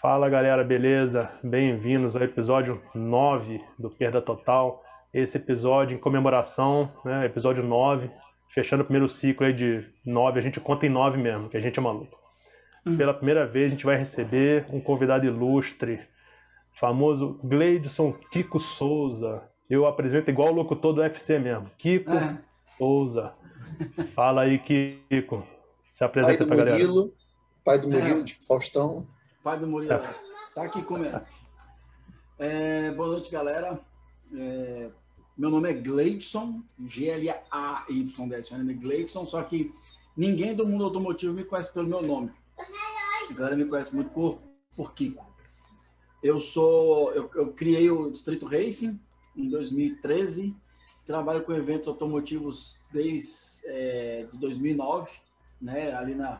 Fala galera, beleza? Bem-vindos ao episódio 9 do Perda Total. Esse episódio em comemoração, né? Episódio 9, fechando o primeiro ciclo aí de 9, a gente conta em 9 mesmo, que a gente é maluco. Hum. Pela primeira vez a gente vai receber um convidado ilustre, famoso Gleidson Kiko Souza. Eu apresento igual o locutor do UFC mesmo, Kiko é. Souza. Fala aí, Kiko. Se apresenta pra Murilo, galera. Pai do Murilo, é. de Faustão. Pai do Murilo. Tá aqui comendo. É, boa noite, galera. É, meu nome é Gleidson, G-L-A-Y, meu nome é Gleidson, só que ninguém do mundo automotivo me conhece pelo meu nome. A galera me conhece muito por, por Kiko. Eu sou, eu, eu criei o Distrito Racing em 2013, trabalho com eventos automotivos desde é, de 2009, né, ali na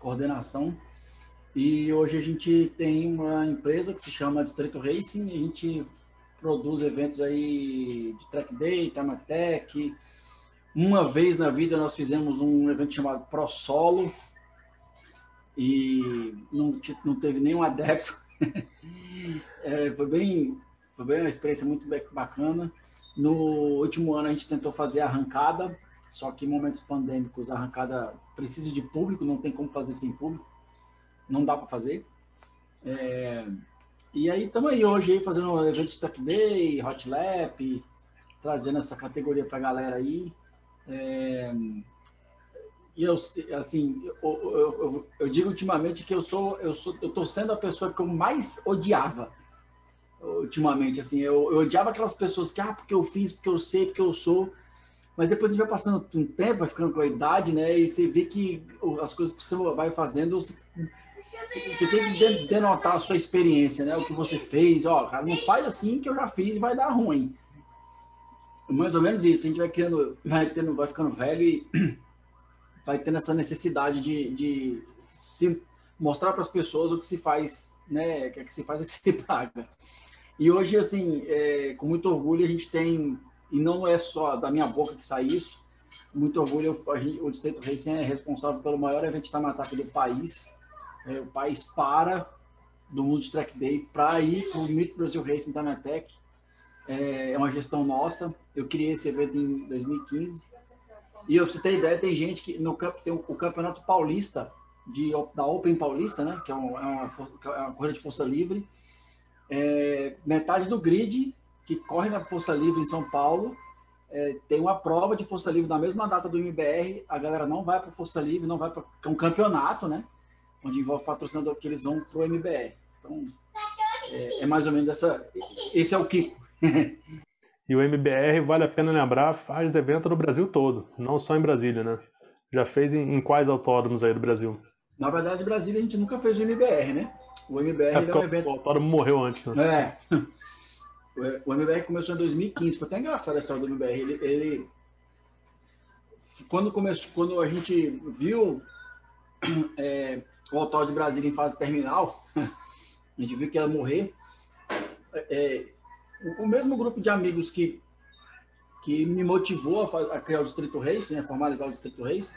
coordenação. E hoje a gente tem uma empresa que se chama Distrito Racing, a gente produz eventos aí de track day, Tamatec. Uma vez na vida nós fizemos um evento chamado Pro Solo e não, não teve nenhum adepto. é, foi, bem, foi bem uma experiência muito bacana. No último ano a gente tentou fazer arrancada, só que em momentos pandêmicos a arrancada precisa de público, não tem como fazer sem público, não dá para fazer. É, e aí estamos aí hoje fazendo um evento de Tech Day, Hot Lap, trazendo essa categoria para a galera aí. É, e eu, assim, eu, eu, eu, eu, digo ultimamente que eu sou, eu sou, eu tô sendo a pessoa que eu mais odiava ultimamente, assim, eu, eu odiava aquelas pessoas que, ah, porque eu fiz, porque eu sei, porque eu sou, mas depois a gente vai passando um tempo, vai ficando com a idade, né, e você vê que as coisas que você vai fazendo, você tem que denotar a sua experiência, né? O que você fez, ó, cara, não faz assim que eu já fiz vai dar ruim. Mais ou menos isso, a gente vai criando, vai tendo, vai ficando velho e vai tendo essa necessidade de, de se mostrar para as pessoas o que se faz, né? O que, é que se faz é que se paga. E hoje, assim, é, com muito orgulho, a gente tem, e não é só da minha boca que sai isso, muito orgulho, o Distrito Racing é responsável pelo maior evento de tamataca do país, é, o país para do mundo de track day para ir para o Meet Brasil Racing Tamatec. É, é uma gestão nossa. Eu criei esse evento em 2015. E eu, pra você ter ideia, tem gente que no tem o, Campeonato Paulista de, da Open Paulista, né? Que é, um, é, uma, é uma corrida de força livre. É, metade do grid que corre na Força Livre em São Paulo é, tem uma prova de Força Livre na mesma data do MBR. A galera não vai para Força Livre, não vai para é um campeonato, né? Onde envolve patrocinador que eles vão para o MBR. Então, é, é, mais ou menos essa. Esse é o Kiko. e o MBR, vale a pena lembrar, faz evento no Brasil todo, não só em Brasília, né? Já fez em, em quais autódromos aí do Brasil? Na verdade, Brasília a gente nunca fez o MBR, né? O MBR é, é um evento. O autódromo morreu antes, né? É. O MBR começou em 2015, foi até engraçado a história do MBR. Ele, ele quando começou, quando a gente viu é, o Autódromo de Brasília em fase terminal, a gente viu que ia morrer. É, o mesmo grupo de amigos que, que me motivou a, a criar o Distrito Reis, né, formalizar o Distrito Reis,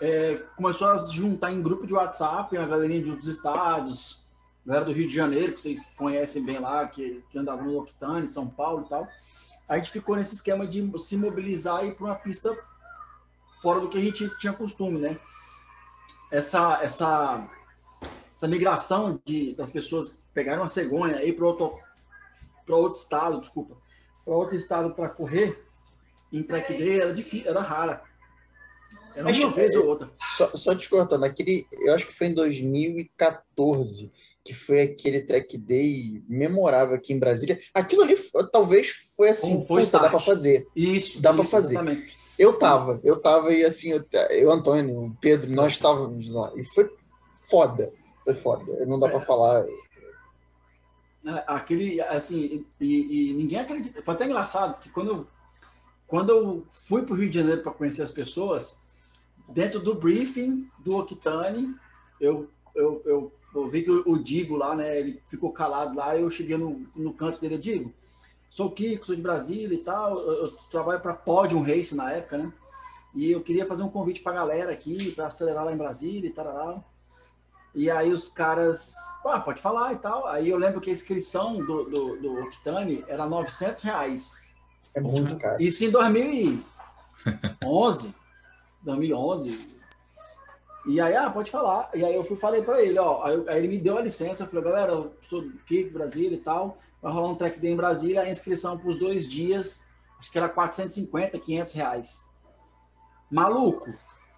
é, começou a se juntar em grupo de WhatsApp, a galerinha de outros estados, galera do Rio de Janeiro, que vocês conhecem bem lá, que, que andava no Octane, São Paulo e tal. A gente ficou nesse esquema de se mobilizar e ir para uma pista fora do que a gente tinha costume, né? Essa, essa, essa migração de, das pessoas pegarem uma cegonha e ir para outro, outro estado, desculpa, para outro estado para correr em track day era, difícil, era rara. Era uma vez ou outra. Só, só te cortando, aquele, eu acho que foi em 2014 que foi aquele track day memorável aqui em Brasília. Aquilo ali talvez foi assim, foi dá para fazer. Isso, dá para fazer. Exatamente. Eu tava, eu tava e assim, eu, eu Antônio, o Pedro, nós estávamos lá. E foi foda, foi foda. Não dá é. para falar. É, aquele, assim, e, e, ninguém acredita. Foi até engraçado, que quando eu, quando eu fui para o Rio de Janeiro para conhecer as pessoas, dentro do briefing do Octane, eu, eu, eu, eu vi que o, o Digo lá, né, ele ficou calado lá, eu cheguei no, no canto dele, eu digo, sou o Kiko, sou de Brasília e tal, eu, eu trabalho para Podium Race na época, né? E eu queria fazer um convite para a galera aqui, para acelerar lá em Brasília e tal. E aí os caras, ah, pode falar e tal. Aí eu lembro que a inscrição do, do, do Octane era 900 reais. É muito caro. Isso em 2011. 2011. E aí, ah, pode falar. E aí eu fui falei para ele, ó. Aí, aí, ele me deu a licença. Eu falei, galera, eu sou aqui, Brasília e tal. Vai rolar um track day em Brasília. A inscrição para os dois dias, acho que era 450, 500 reais. Maluco.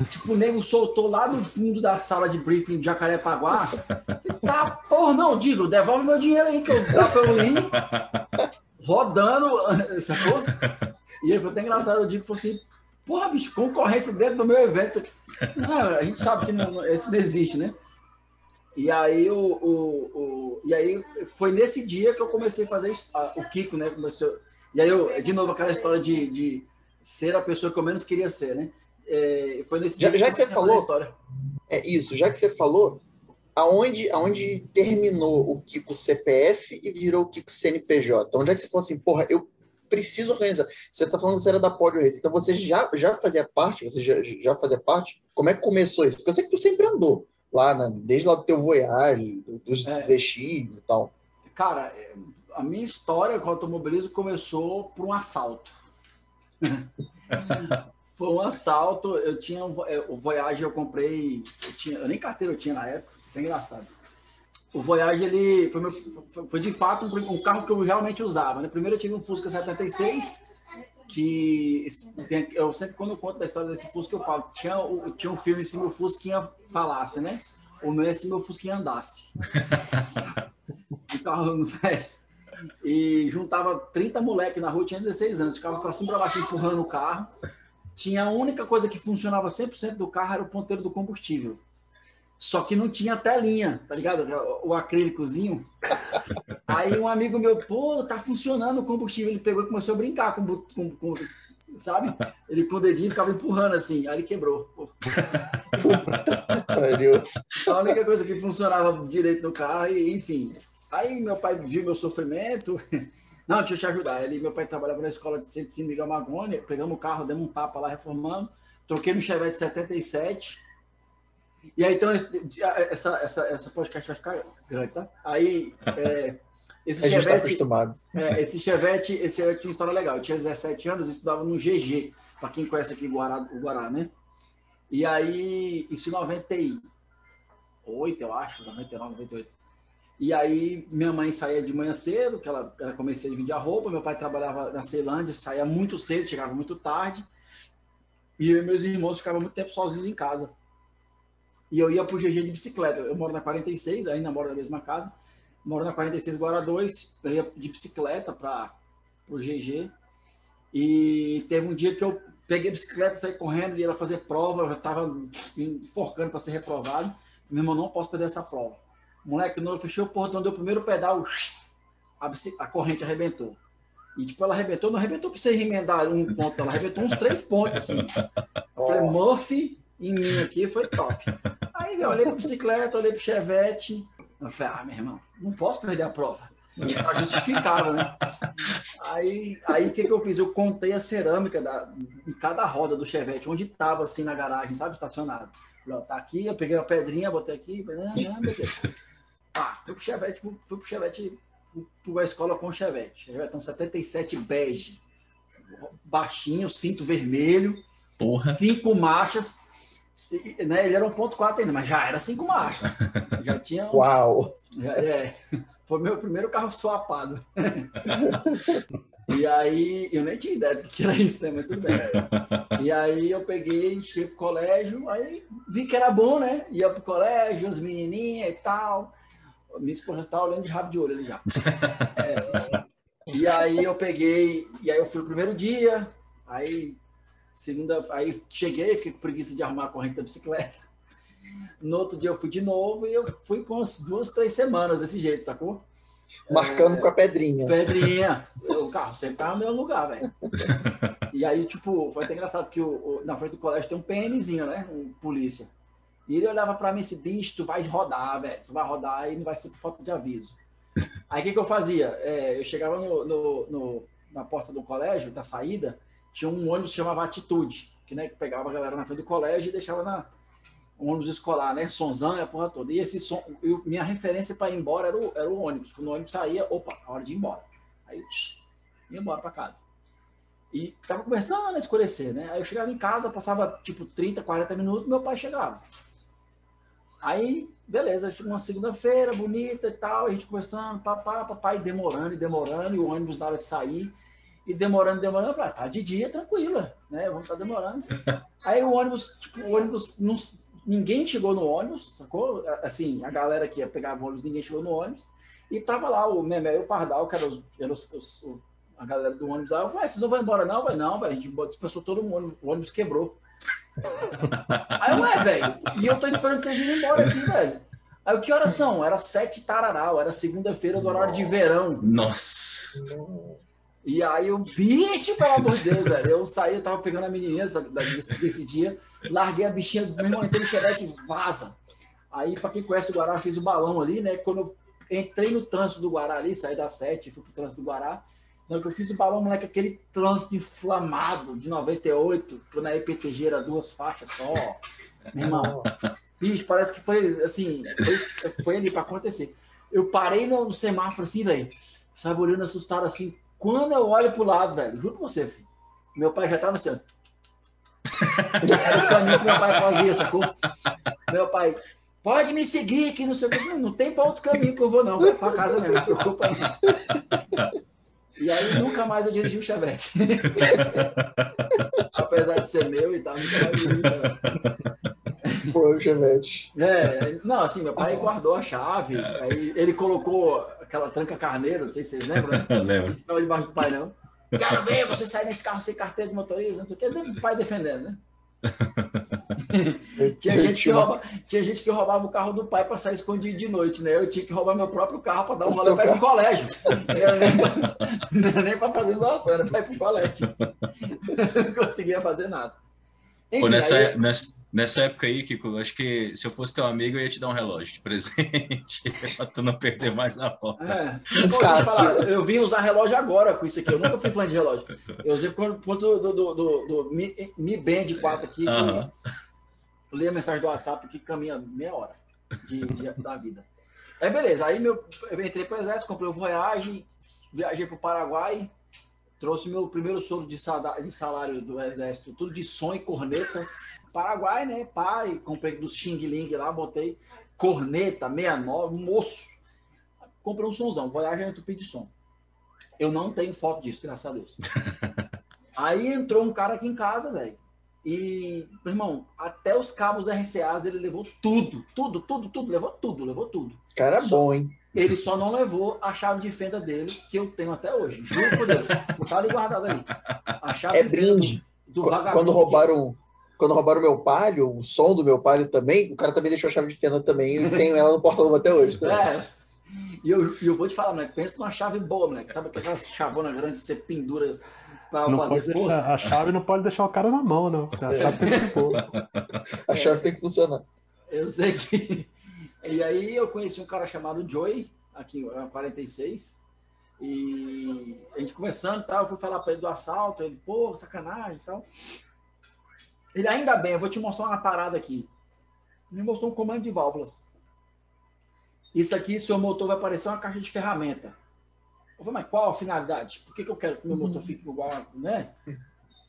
Tipo, o nego soltou lá no fundo da sala de briefing de Jacarepaguá. Tá, porra, não, digo, devolve meu dinheiro aí que eu dá pelo ir rodando, sacou? E aí foi até engraçado, eu digo, falou assim, porra, bicho, concorrência dentro do meu evento. Não, a gente sabe que não, esse não existe, né? E aí, o, o, o, e aí foi nesse dia que eu comecei a fazer o Kiko, né? Começou, e aí, eu, de novo, aquela história de, de ser a pessoa que eu menos queria ser, né? É, foi nesse já, dia já que, que você falou, é isso, já que você falou, aonde, aonde terminou o Kiko CPF e virou o Kiko CNPJ? Onde é que você falou assim, porra, eu preciso organizar. Você está falando que você era da Pódio Race, então você já, já fazia parte? Você já, já fazia parte? Como é que começou isso? Porque eu sei que tu sempre andou lá, né? desde lá do teu Voyage, dos é. ZX e tal. Cara, a minha história com o automobilismo começou por um assalto. Foi um assalto, eu tinha é, o Voyage eu comprei, eu, tinha, eu nem carteira eu tinha na época, é engraçado o Voyage ele foi, meu, foi, de fato um, um, carro que eu realmente usava. Né? Primeiro eu tive um Fusca 76, que tem, eu sempre quando eu conto da história desse Fusca eu falo, tinha, tinha um filme se meu Fusquinha falasse, né? O meu é se meu Fusquinha andasse. o carro, é. E juntava 30 moleque na rua, tinha 16 anos, ficava para cima para baixo empurrando o carro. Tinha a única coisa que funcionava 100% do carro era o ponteiro do combustível. Só que não tinha telinha, tá ligado? O acrílicozinho. Aí um amigo meu, pô, tá funcionando o combustível. Ele pegou e começou a brincar com, com, com sabe? Ele com o dedinho ficava empurrando assim, aí ele quebrou. a única coisa que funcionava direito no carro, e, enfim. Aí meu pai viu meu sofrimento. Não, deixa eu te ajudar. Ele, meu pai trabalhava na escola de Centro Miguel Magônia, pegamos o carro, demos um tapa lá, reformando. Troquei no Chevette 77 e aí, então, essa, essa, essa podcast vai ficar grande, tá? Aí, é, esse a gente tá Chevette, tá acostumado. É, esse Chevette, esse Chevette tinha uma história legal. Eu tinha 17 anos e estudava no GG, para quem conhece aqui o Guará, o Guará, né? E aí, isso em 98, eu acho, 99, 98. E aí, minha mãe saía de manhã cedo, que ela, ela comecei a vender a roupa, meu pai trabalhava na Ceilândia, saía muito cedo, chegava muito tarde. E eu e meus irmãos ficavam muito tempo sozinhos em casa. E eu ia pro GG de bicicleta. Eu moro na 46, ainda moro na mesma casa. Moro na 46 Guará 2. Eu ia de bicicleta para o GG. E teve um dia que eu peguei a bicicleta, saí correndo, ia fazer prova. Eu já estava enforcando para ser reprovado. Meu irmão, não posso perder essa prova. Moleque, não fechou o portão, deu o primeiro pedal, a, a corrente arrebentou. E, tipo, ela arrebentou, não arrebentou para você remendar um ponto, ela arrebentou uns três pontos, assim. Eu falei, Murphy, em mim aqui foi top. Aí eu olhei para bicicleta, olhei para Chevette. Eu falei, ah, meu irmão, não posso perder a prova. Tá justificável, né? Aí o aí, que, que eu fiz? Eu contei a cerâmica da, de cada roda do Chevette, onde estava assim na garagem, sabe, estacionado. Falei, ó, tá aqui, eu peguei uma pedrinha, botei aqui, ah, ah, fui pro Chevette, fui pro Chevette, fui pra escola com o Chevette. Chevette um 77 bege, baixinho, cinto vermelho, Porra. cinco marchas, né, ele era um ponto quatro ainda, mas já era cinco marchas. Já tinha. Um, Uau! Já, é, foi meu primeiro carro swapado. e aí, eu nem tinha ideia do que era isso, né? Mas tudo bem. E aí eu peguei, cheguei pro colégio, aí vi que era bom, né? Ia pro colégio, os menininhas e tal. Minha esposa estava olhando de rabo de olho ali já. É, e aí eu peguei, e aí eu fui o primeiro dia, aí Segunda, aí cheguei, fiquei com preguiça de arrumar a corrente da bicicleta. No outro dia eu fui de novo e eu fui com umas duas, três semanas desse jeito, sacou? Marcando é, com a pedrinha. Pedrinha. o carro sempre tava no meu lugar, velho. E aí, tipo, foi até engraçado que o, o, na frente do colégio tem um PMzinho, né? Um polícia. E ele olhava para mim esse bicho, tu vai rodar, velho. Tu vai rodar e não vai ser por falta de aviso. Aí o que, que eu fazia? É, eu chegava no, no, no, na porta do colégio, da saída, tinha um ônibus que chamava Atitude, que, né, que pegava a galera na frente do colégio e deixava na. um ônibus escolar, né? Sonzão e a porra toda. E esse som, eu, minha referência para ir embora era o, era o ônibus. Quando o ônibus saía, opa, hora de ir embora. Aí, ia embora para casa. E tava começando a escurecer, né? Aí eu chegava em casa, passava tipo 30, 40 minutos, meu pai chegava. Aí, beleza, uma segunda-feira bonita e tal, a gente conversando, papai, papai, demorando e demorando, e o ônibus na hora de sair, e demorando, demorando, eu falei, ah, tá de dia, tranquila, né? Vamos estar tá demorando. Aí o ônibus, tipo, o ônibus, não, ninguém chegou no ônibus, sacou? Assim, a galera que ia pegar o ônibus, ninguém chegou no ônibus, e tava lá o Memé e o Pardal, que eram os, eram os, os, a galera do ônibus lá, eu falei, ah, vocês não vão embora não? vai não, velho, a gente dispensou todo mundo, o ônibus quebrou. Aí, ué, velho, e eu tô esperando vocês irem embora aqui, velho. Aí, que horas são? Era sete tararau, era segunda-feira do horário de verão. Nossa! E aí, o bicho, pelo amor de Deus, velho. Eu saí, eu tava pegando a menininha desse, desse dia, larguei a bichinha, meu irmão, entrei no chevette, vaza. Aí, pra quem conhece o Guará, fiz o balão ali, né? Quando eu entrei no trânsito do Guará ali, saí da sete, fui pro trânsito do Guará. Na hora que eu fiz o balão, moleque, aquele trânsito inflamado de 98, que na EPTG era duas faixas só. Meu irmão, bicho, parece que foi assim, foi, foi ali para acontecer. Eu parei no, no semáforo assim, velho, sabe, olhando assustado assim. Quando eu olho pro lado, velho, juro pra você, filho, meu pai já tava assim, ó. Era o caminho que meu pai fazia, sacou? Meu pai, pode me seguir aqui no seu. Não, não tem pra outro caminho que eu vou, não. Vai pra casa mesmo, não se preocupa não. E aí nunca mais eu dirigi o Chevette. Apesar de ser meu e tal, nunca mais dirigi o Chevette. É, não, assim, meu pai guardou a chave, aí ele colocou aquela tranca carneiro, não sei se vocês lembram, né? Lembro. Não debaixo do pai, não. Quero ver você sair nesse carro sem carteira de motorista, não sei o que. O pai defendendo, né? tinha, gente que rouba, tinha gente que roubava o carro do pai para sair escondido de noite, né? Eu tinha que roubar meu próprio carro para dar um rolê para ir pro colégio. Não era nem para fazer zoação, era para ir pro colégio. Não conseguia fazer nada. Enfim, Pô, nessa, aí... nessa, nessa época aí, Kiko, acho que se eu fosse teu amigo, eu ia te dar um relógio de presente, pra tu não perder mais a porta. É. falar, eu vim usar relógio agora com isso aqui, eu nunca fui fã de relógio. Eu usei por conta do, do, do, do, do Mi, Mi Band 4 aqui, uh -huh. eu a mensagem do WhatsApp que caminha meia hora de, de, da vida. Aí beleza, aí meu, eu entrei pro exército, comprei o Voyage, viajei pro Paraguai, trouxe meu primeiro soro de salário do exército, tudo de som e corneta. Paraguai, né? Pai, comprei do Xing Ling lá, botei corneta 69, moço. Comprei um somzão, Voyage entupido de som. Eu não tenho foto disso, graças a Deus. Aí entrou um cara aqui em casa, velho. E, meu irmão, até os cabos RCAs ele levou tudo, tudo, tudo, tudo, levou tudo, levou tudo. Cara só, bom, hein? Ele só não levou a chave de fenda dele, que eu tenho até hoje. Juro por Deus. Tá ali guardado aí. A chave é de brinde. do, do vagabundo. Quando roubaram, quando roubaram meu palio, o som do meu palio também, o cara também deixou a chave de fenda também. E tenho ela no porta até hoje. Também. É. E eu, eu vou te falar, moleque, pensa numa chave boa, moleque. Sabe aquela chavona grande que você pendura para fazer força? a chave não pode deixar o cara na mão, não. A chave tem que A chave tem que funcionar. Eu sei que e aí eu conheci um cara chamado Joey, aqui em 46, e a gente conversando e tal, eu fui falar para ele do assalto, ele, pô, sacanagem e tal. Ele, ainda bem, eu vou te mostrar uma parada aqui. Me mostrou um comando de válvulas. Isso aqui, seu motor vai parecer uma caixa de ferramenta. Eu falei, mas qual a finalidade? Por que, que eu quero que meu motor fique igual, né?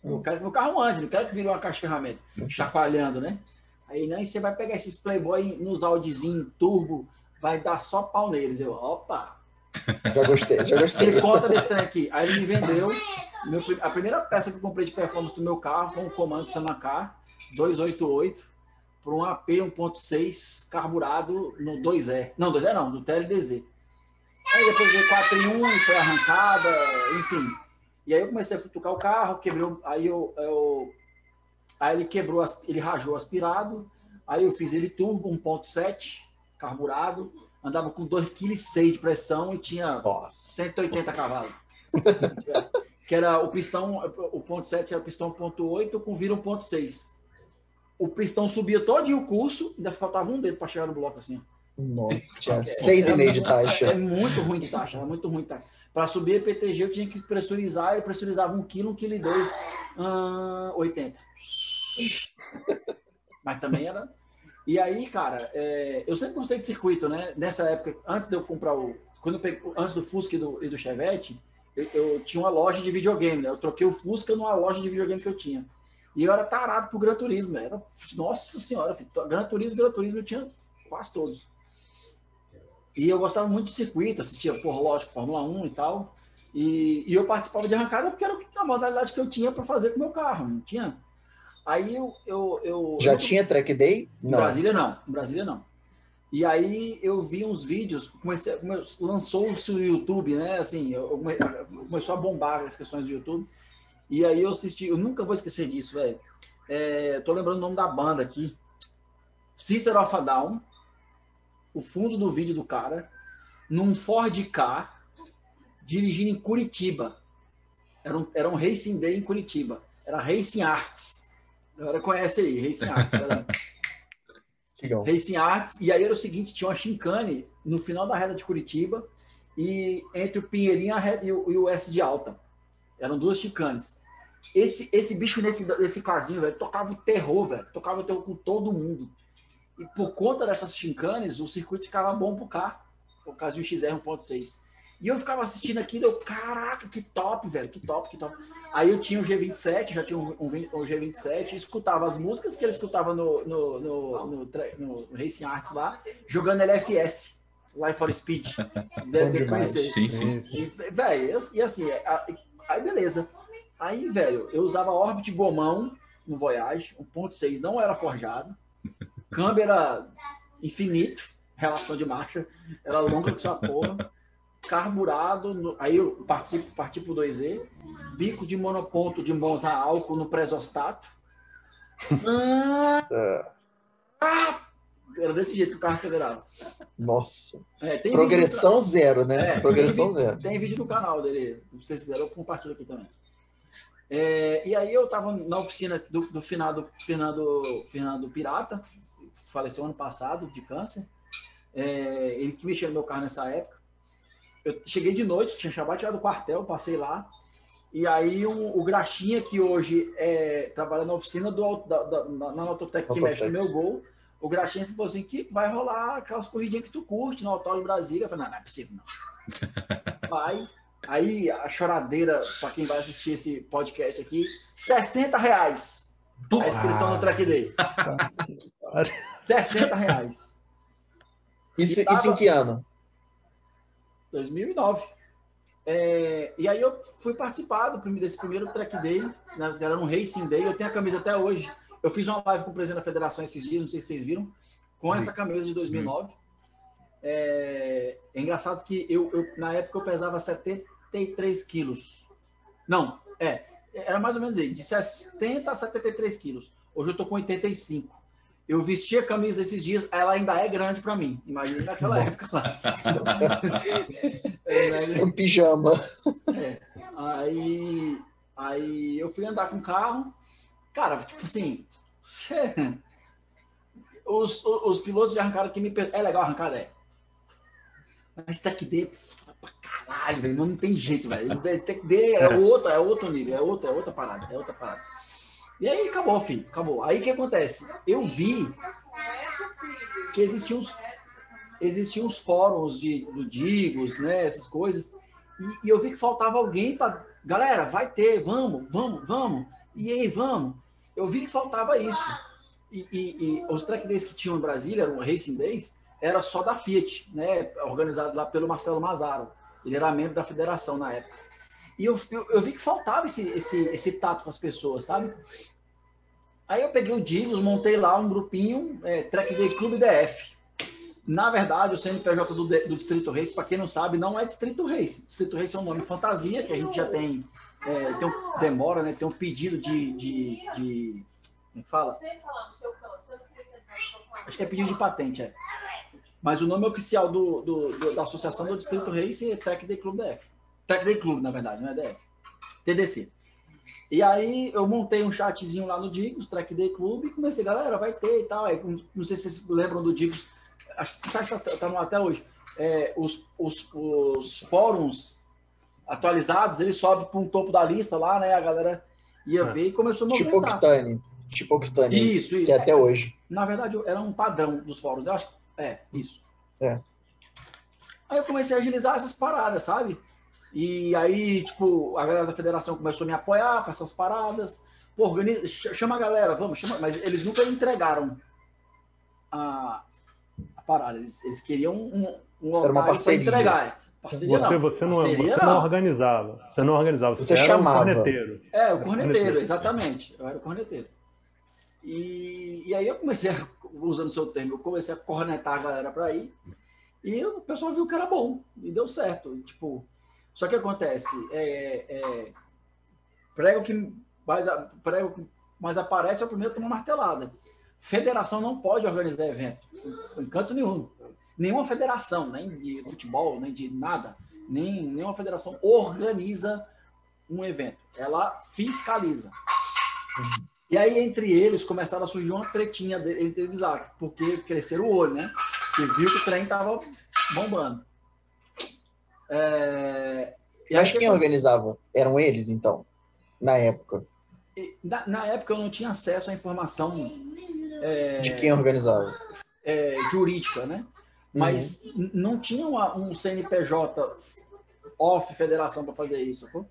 Eu quero que meu carro ande, não quero que vire uma caixa de ferramenta, chacoalhando, né? Aí, né, você vai pegar esses Playboy nos Audizinho turbo, vai dar só pau neles. Eu, opa! Já gostei, já gostei. Ele conta desse trem aqui. Aí ele me vendeu. Meu, a primeira peça que eu comprei de performance do meu carro foi um comando Samacar 288 para um AP 1.6 carburado no 2E. Não, 2E não, no TLDZ. Aí depois veio 4 em 1, foi arrancada, enfim. E aí eu comecei a futucar o carro, quebrei, aí eu, eu Aí ele quebrou, ele rajou aspirado. Aí eu fiz ele turbo 1.7, carburado. Andava com 2,6 kg de pressão e tinha Nossa. 180 cavalos. que era o pistão, o ponto 7 era o pistão 1.8 com vira 1.6. O pistão subia todo o curso, ainda faltava um dedo para chegar no bloco assim. Nossa, tinha 6,5 é, de taxa. É muito ruim de taxa, é muito ruim de taxa. Para subir PTG eu tinha que pressurizar, ele pressurizava 1 kg, 1 kg e 2, uh, 80. Mas também era. E aí, cara, é, eu sempre gostei de circuito, né? Nessa época, antes de eu comprar o. Quando eu peguei, antes do Fusca e do, e do Chevette, eu, eu, tinha uma loja de videogame, né? Eu troquei o Fusca numa loja de videogame que eu tinha. E eu era tarado pro Gran Turismo, era, nossa senhora, filho, Gran Turismo, Gran Turismo eu tinha quase todos. E eu gostava muito de circuito, assistia, por lógico, Fórmula 1 e tal. E, e, eu participava de arrancada porque era a modalidade que eu tinha para fazer com o meu carro, não tinha. Aí eu. eu, eu Já eu, tinha track day? Não. Em Brasília não, em Brasília não. E aí eu vi uns vídeos, comecei, lançou-se o YouTube, né? Assim, eu, começou a bombar as questões do YouTube. E aí eu assisti, eu nunca vou esquecer disso, velho. É, tô lembrando o nome da banda aqui. Sister of a Down. O fundo do vídeo do cara. Num Ford K, dirigindo em Curitiba. Era um, era um Racing Day em Curitiba. Era Racing Arts. Agora conhece aí, Racing Arts. Racing Arts. E aí era o seguinte, tinha uma chincane no final da reta de Curitiba e entre o Pinheirinho e o, S de Alta. Eram duas chicanes. Esse, esse bicho nesse, nesse casinho, velho, tocava o terror, velho. Tocava o terror com todo mundo. E por conta dessas chincanes, o circuito ficava bom pro carro. Por causa do XR 1.6. E eu ficava assistindo aquilo, eu, caraca, que top, velho, que top, que top. Aí eu tinha o G27, já tinha um, um, um G27, escutava as músicas que ele escutava no, no, no, no, no Racing Arts lá, jogando LFS, Life for Speed. Deve conhecer. Sim, sim. Velho, e assim, aí beleza. Aí, velho, eu usava Orbit Gomão no Voyage, 1.6 não era forjado, câmera infinito, relação de marcha, era longa que sua porra carburado, no, aí eu participo, parti pro 2E, bico de monoponto de Monza álcool no presostato. Ah, ah, era desse jeito que o carro acelerava. Nossa. É, Progressão zero, né? É, Progressão tem, zero. Tem vídeo no canal dele. Se vocês quiserem, eu compartilho aqui também. É, e aí eu tava na oficina do, do finado Fernando, Fernando Pirata, faleceu ano passado de câncer. É, ele que mexeu no meu carro nessa época eu cheguei de noite, tinha acabado de tirar do quartel, passei lá. E aí um, o Graxinha, que hoje é, trabalha na oficina do, da, da, na Autotec que mexe no meu gol, o Graxinha falou assim, que vai rolar aquelas corridinhas que tu curte no Autódromo Brasília. Eu falei, não, não é possível, não. vai. Aí a choradeira, para quem vai assistir esse podcast aqui, 60 reais. A inscrição no Track Day. 60 reais. Isso, tava... isso em que ano? 2009. É, e aí eu fui participar do, desse primeiro track day, né, era um Racing Day, eu tenho a camisa até hoje. Eu fiz uma live com o presidente da federação esses dias, não sei se vocês viram, com essa camisa de 2009. É, é engraçado que eu, eu, na época eu pesava 73 quilos. Não, é, era mais ou menos aí, de 70 a 73 quilos. Hoje eu tô com 85. Eu vesti a camisa esses dias, ela ainda é grande para mim. Imagina naquela época é, um pijama. É. Aí, aí eu fui andar com o carro. Cara, tipo assim, os, os, os, pilotos de arrancada que me É legal arrancada, é. Mas Tech D pra caralho, velho. Não tem jeito, velho. Tech D é outro, é outro nível, é outra, é outra parada, é outra parada. E aí acabou, filho, acabou. Aí o que acontece? Eu vi que existiam uns, existiam uns fóruns de, do Digos, né, essas coisas, e, e eu vi que faltava alguém para. Galera, vai ter, vamos, vamos, vamos. E aí, vamos. Eu vi que faltava isso. E, e, e os track days que tinham em Brasília, eram Racing Days, era só da Fiat, né, organizados lá pelo Marcelo Mazaro. Ele era membro da federação na época. E eu, eu, eu, vi que faltava esse, esse, esse tato com as pessoas, sabe? Aí eu peguei o Digos, montei lá um grupinho, é, Track Day Clube DF. Na verdade, o CNPJ do, do Distrito Race, para quem não sabe, não é Distrito Race. Distrito Race é um nome fantasia, que a gente já tem, é, tem um, demora, né? Tem um pedido de. de, de como é que fala? Acho que é pedido de patente, é. Mas o nome oficial do, do, do da associação do Distrito Race é Track Day Clube DF. Track Day Clube, na verdade, não é DF. TDC. E aí eu montei um chatzinho lá no Digos, Track Day Clube, e comecei, galera, vai ter e tal. Aí, não sei se vocês lembram do Digos, acho que tá, tá, tá no até hoje. É, os, os, os fóruns atualizados, ele sobe para um topo da lista lá, né? A galera ia é. ver e começou a movimentar. Tipo Octane. tipo Octane, Isso, isso. que é até hoje. Na verdade, era um padrão dos fóruns. Eu acho que é, isso. É. Aí eu comecei a agilizar essas paradas, sabe? E aí, tipo, a galera da federação começou a me apoiar com essas paradas. Pô, organiza, ch- chama a galera, vamos, chama. Mas eles nunca entregaram a, a parada. Eles, eles queriam um, um Era uma local pra parceria. entregar. Parceria Você, não. você, não, Parceria você não organizava. Você não organizava. Você, Você era chamava. um corneteiro. É, o corneteiro, exatamente. Eu era o corneteiro. E, e aí eu comecei, a, usando o seu termo, eu comecei a cornetar a galera para ir. E o pessoal viu que era bom. E deu certo. Tipo, só que acontece, é, é, prego que mais, prego aparece é o primeiro que toma martelada. Federação não pode organizar evento, em canto nenhum. Nenhuma federação, nem de futebol, nem de nada, nem nenhuma federação organiza um evento. Ela fiscaliza. E aí, entre eles, começaram a surgir uma tretinha entre eles lá, porque cresceram o olho, né? E viu que o trem tava bombando. É, e Mas quem organizava? Eram eles, então, na época. na, na época eu não tinha acesso à informação é, De quem organizava? é, jurídica, né? Mas n- não tinha uma- um CNPJ off federação para fazer isso, sacou?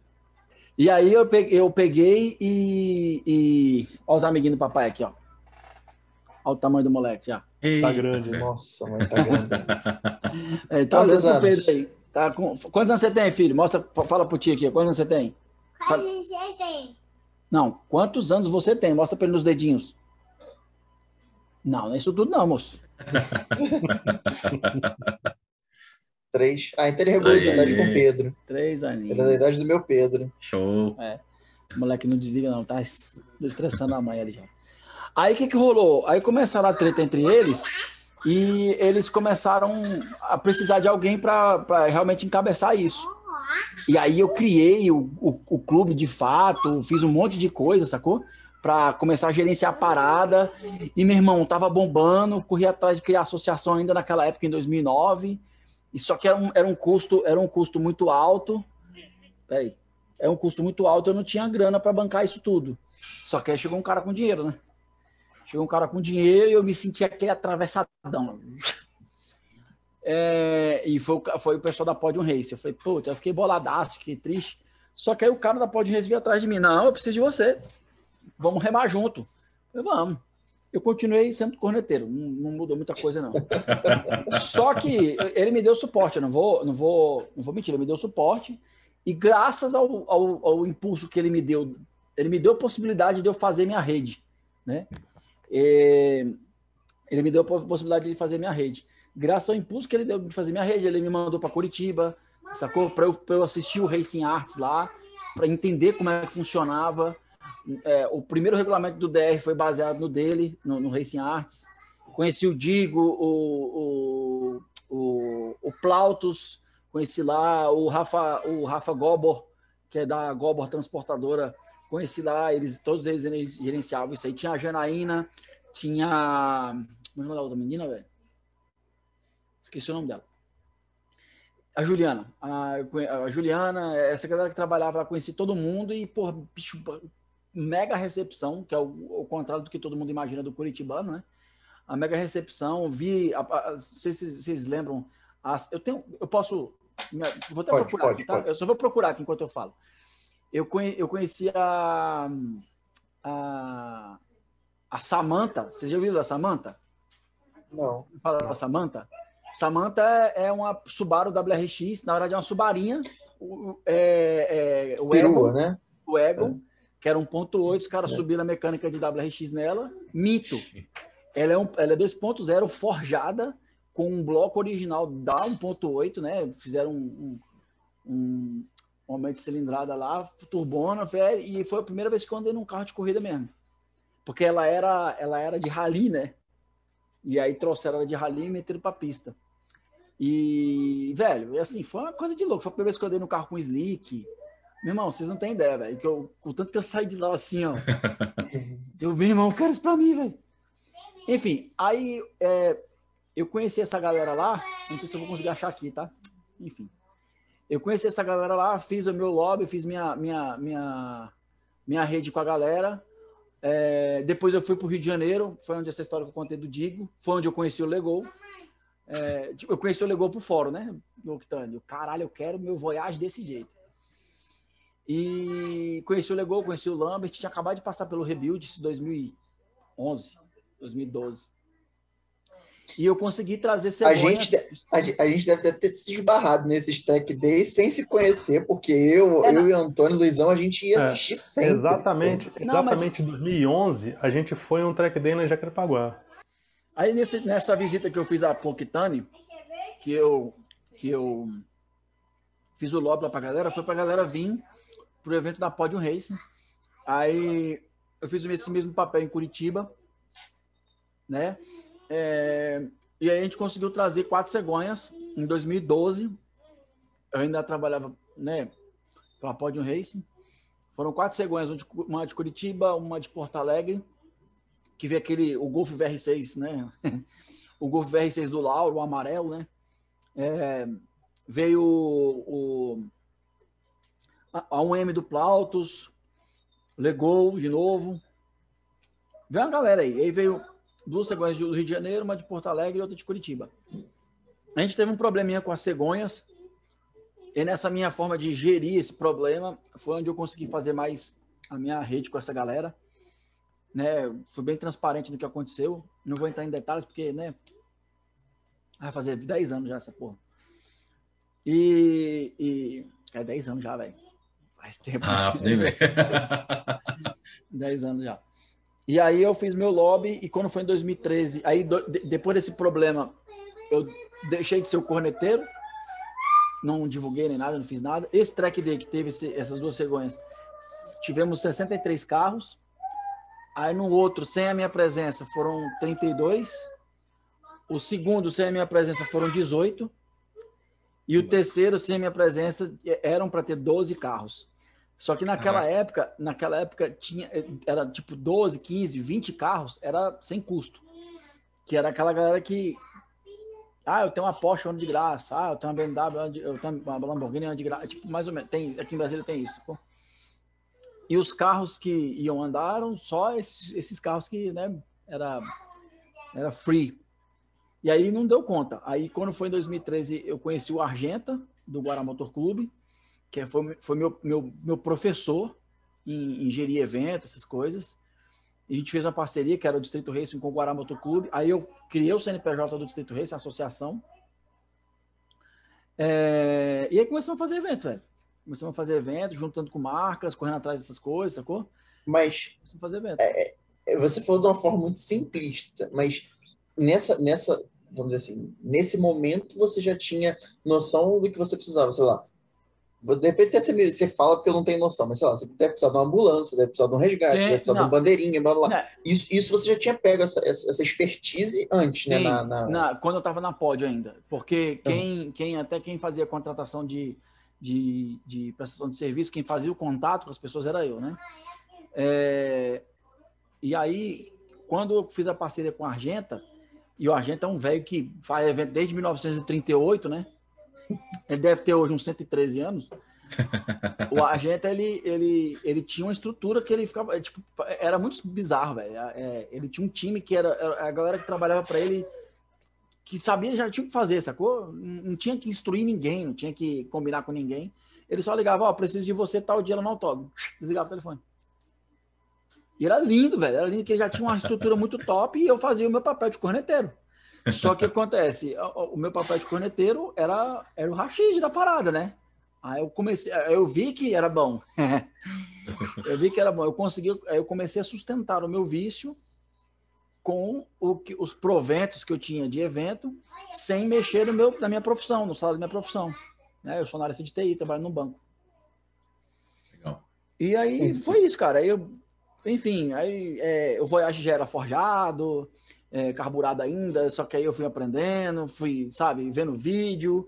E aí eu peguei, eu peguei e, e. Olha os amiguinhos do papai aqui, ó. Olha o tamanho do moleque já. Tá Eita, grande. fé. Nossa, mãe, tá grande. É, tá Quantos anos? Pedro aí. Tá com... Quantos anos você tem, filho? Mostra, fala pro tio aqui. Quantos anos você tem? Quantos você tem? Não, quantos anos você tem? Mostra pra ele nos dedinhos. Não, não é isso tudo não, moço. Três. Ah, então ele regulou de Aí. idade com o Pedro. Três Ele é aninhos. da idade do meu Pedro. Show. O moleque não desliga, não, tá es- estressando a mãe ali já. Aí o que, que rolou? Aí começaram a treta entre eles e eles começaram a precisar de alguém para realmente encabeçar isso. E aí eu criei o, o, o clube de fato, fiz um monte de coisa, sacou? Para começar a gerenciar a parada. E meu irmão tava bombando, corri atrás de criar associação ainda naquela época, em 2009. E só que era um, era um custo, era um custo muito alto. Peraí é um custo muito alto, eu não tinha grana para bancar isso tudo. Só que aí chegou um cara com dinheiro, né? Chegou um cara com dinheiro e eu me senti aquele atravessadão. É, e foi, foi o pessoal da Podium Race. Eu falei, putz, eu fiquei boladaço, fiquei triste. Só que aí o cara da Podium Race veio atrás de mim. Não, eu preciso de você. Vamos remar junto. Eu falei, vamos. Eu continuei sendo corneteiro, não, não mudou muita coisa, não. Só que ele me deu suporte, eu não vou, não vou, não vou mentir, ele me deu suporte. E graças ao, ao, ao impulso que ele me deu, ele me deu a possibilidade de eu fazer minha rede, né? É, ele me deu a possibilidade de fazer minha rede. Graças ao impulso que ele deu de fazer minha rede, ele me mandou para Curitiba, sacou? Para eu, eu assistir o Racing Arts lá, para entender como é que funcionava. É, o primeiro regulamento do DR foi baseado no dele, no, no Racing Arts. Conheci o Digo, o, o, o, o Plautus, conheci lá o Rafa, o Rafa Gobor, que é da Gobor Transportadora, conheci lá, eles, todos eles gerenciavam isso aí. Tinha a Janaína, tinha. Como é o nome da outra menina, velho? Esqueci o nome dela. A Juliana. A, a Juliana, essa galera que trabalhava lá, conheci todo mundo e, pô, bicho, mega recepção, que é o, o contrário do que todo mundo imagina do Curitibano, né? A mega recepção, vi, a, a, não sei se vocês lembram, as, eu tenho, eu posso, vou até Pode, procurar pode, aqui, tá? pode. Eu só vou procurar aqui enquanto eu falo. Eu, conhe, eu conheci a, a, a Samanta, vocês já ouviram da Samanta? Não. Fala da Samanta? Samanta é é uma Subaru WRX, na verdade é uma Subarinha, o, é, é, o Perua, Egon, né? o Egon, que era 1.8, os caras subiram a mecânica de WRX nela, mito. Ela é, um, ela é 2.0 forjada com um bloco original da 1.8, né? Fizeram um, um, um aumento de cilindrada lá, turbona, velho, e foi a primeira vez que eu andei num carro de corrida mesmo. Porque ela era, ela era de rally, né? E aí trouxeram ela de rally e meteram pra pista. E, velho, assim, foi uma coisa de louco. Foi a primeira vez que eu andei no carro com slick. Meu irmão, vocês não têm ideia, velho. Que eu, o tanto que eu saí de lá assim, ó. eu, meu irmão, quero isso pra mim, velho. Enfim, aí é, eu conheci essa galera lá. Não sei se eu vou conseguir achar aqui, tá? Enfim. Eu conheci essa galera lá, fiz o meu lobby, fiz minha, minha, minha, minha rede com a galera. É, depois eu fui para o Rio de Janeiro, foi onde essa história que eu contei do Digo, foi onde eu conheci o Legol. É, tipo, eu conheci o Legol por fórum, né? No Octânio. Caralho, eu quero meu Voyage desse jeito. E conheci o Legol, conheci o Lambert, tinha acabado de passar pelo Rebuild, em 2011, 2012. E eu consegui trazer cegonhas... A gente, a, a, gente deve ter se esbarrado nesses track days sem se conhecer, porque eu, é, eu e o Antônio Luizão, a gente ia é, assistir sempre. Exatamente, sempre. exatamente em mas... 2011, a gente foi um track day na Jacarepaguá. Aí nesse, nessa visita que eu fiz a Poquitane, que eu, que eu fiz o lobby lá pra galera, foi pra galera vir pro evento da Podium Racing. Aí eu fiz esse mesmo papel em Curitiba, né? É, e aí a gente conseguiu trazer quatro cegonhas em 2012. Eu ainda trabalhava, né, pela Podium Racing. Foram quatro cegonhas, uma de Curitiba, uma de Porto Alegre, que veio aquele, o Golf VR6, né? o Golf VR6 do Lauro, o amarelo, né? É, veio o, o a 1M do Plautus, Legou de novo. Veio uma galera aí. Aí veio duas cegonhas do Rio de Janeiro, uma de Porto Alegre e outra de Curitiba. A gente teve um probleminha com as cegonhas, e nessa minha forma de gerir esse problema, foi onde eu consegui fazer mais a minha rede com essa galera. Né? Fui bem transparente no que aconteceu. Não vou entrar em detalhes, porque, né? Vai fazer 10 anos já essa porra. E. e... É 10 anos já, velho. Faz tempo. Ah, ver. 10 anos já. E aí eu fiz meu lobby e quando foi em 2013, aí do, depois desse problema, eu deixei de ser o corneteiro, não divulguei nem nada, não fiz nada. Esse track day que teve esse, essas duas cegonhas, tivemos 63 carros. Aí no outro, sem a minha presença, foram 32. O segundo, sem a minha presença, foram 18. E o terceiro, sem a minha presença, eram para ter 12 carros. Só que naquela ah. época, naquela época tinha era tipo 12, 15, 20 carros, era sem custo. Que era aquela galera que ah, eu tenho uma Porsche de graça, ah, eu tenho uma BMW, eu tenho uma Lamborghini de graça, tipo, mais ou menos, tem, aqui em Brasília tem isso, pô. E os carros que iam andaram, só esses, esses carros que, né, era era free. E aí não deu conta. Aí quando foi em 2013, eu conheci o Argenta do Guará Motor Clube que foi, foi meu, meu, meu professor em, em gerir eventos, essas coisas. E a gente fez uma parceria, que era o Distrito Racing com o Guará Motor Clube. Aí eu criei o CNPJ do Distrito Racing, a associação. É... E aí começamos a fazer evento, velho. Começamos a fazer evento, juntando com marcas, correndo atrás dessas coisas, sacou? Mas. Começamos a fazer evento. É, é, você falou de uma forma muito simplista, mas nessa, nessa, vamos dizer assim, nesse momento você já tinha noção do que você precisava, sei lá, de repente até você, você fala porque eu não tenho noção, mas sei lá, você deve precisar de uma ambulância, deve precisar de um resgate, Sim, deve precisar não. de uma bandeirinha, blá blá. Isso, isso você já tinha pego essa, essa expertise antes, né, Sim, né? Na, na... na, quando eu estava na pod ainda. Porque quem, uhum. quem até quem fazia contratação de, de, de, prestação de serviço, quem fazia o contato com as pessoas era eu, né? É, e aí, quando eu fiz a parceria com a Argenta, e o Argenta é um velho que faz evento desde 1938, né? Ele deve ter hoje uns 113 anos. o agente ele, ele, ele tinha uma estrutura que ele ficava tipo era muito bizarro velho. É, ele tinha um time que era, era a galera que trabalhava para ele que sabia já tinha que fazer sacou? Não tinha que instruir ninguém não tinha que combinar com ninguém. Ele só ligava ó oh, preciso de você tal dia lá no autódromo. Desligava o telefone. E era lindo velho. Era lindo que ele já tinha uma estrutura muito top e eu fazia o meu papel de corneteiro só que acontece, o, o meu papel de corneteiro era, era o rachid da parada, né? Aí eu comecei, eu vi que era bom. eu vi que era bom. Eu consegui, eu comecei a sustentar o meu vício com o que, os proventos que eu tinha de evento, sem mexer no meu, na minha profissão, no salário da minha profissão. Né? Eu sou na área de TI, trabalho no banco. Legal. E aí foi isso, cara. Aí eu, enfim, aí é, o Voyage já era forjado, é, carburado ainda, só que aí eu fui aprendendo, fui, sabe, vendo vídeo,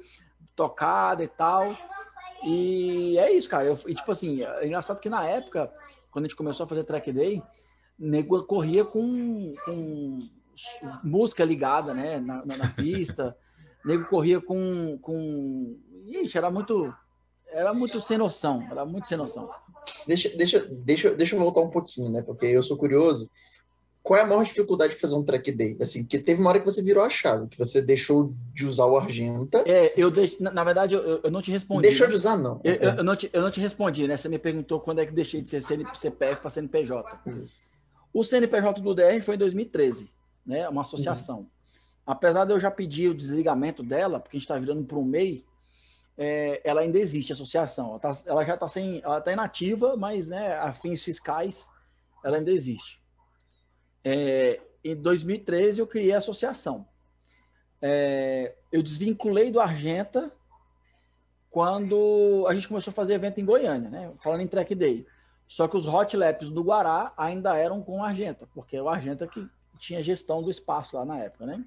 tocada e tal. E é isso, cara. Eu, e, tipo assim, é engraçado que na época, quando a gente começou a fazer track day, nego corria com, com música ligada, né, na, na, na pista. nego corria com, com. Ixi, era muito. Era muito sem noção, era muito sem noção. Deixa, deixa, deixa, deixa eu voltar um pouquinho, né? Porque eu sou curioso. Qual é a maior dificuldade de fazer um track day? Assim, porque teve uma hora que você virou a chave, que você deixou de usar o Argenta. É, eu deixo, na, na verdade, eu, eu não te respondi. Deixou né? de usar, não. Eu, eu, eu não te, eu não te respondi, né? Você me perguntou quando é que deixei de ser CPF para CNPJ. Isso. O CNPJ do DR foi em 2013, né? Uma associação. Apesar de eu já pedir o desligamento dela, porque a gente está virando para um MEI, é, ela ainda existe, a associação. Ela, tá- ela já está sem, ela tá inativa, mas né, a fins fiscais ela ainda existe. É, em 2013 eu criei a associação. É, eu desvinculei do Argenta quando a gente começou a fazer evento em Goiânia, né? Falando em track day. Só que os hot laps do Guará ainda eram com o Argenta, porque é o Argenta que tinha gestão do espaço lá na época, né?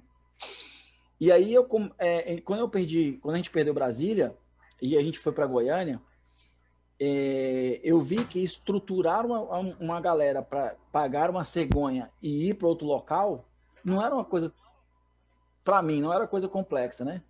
E aí eu é, quando eu perdi, quando a gente perdeu Brasília e a gente foi para Goiânia, é, eu vi que estruturar uma, uma galera para pagar uma cegonha e ir para outro local não era uma coisa para mim, não era coisa complexa, né?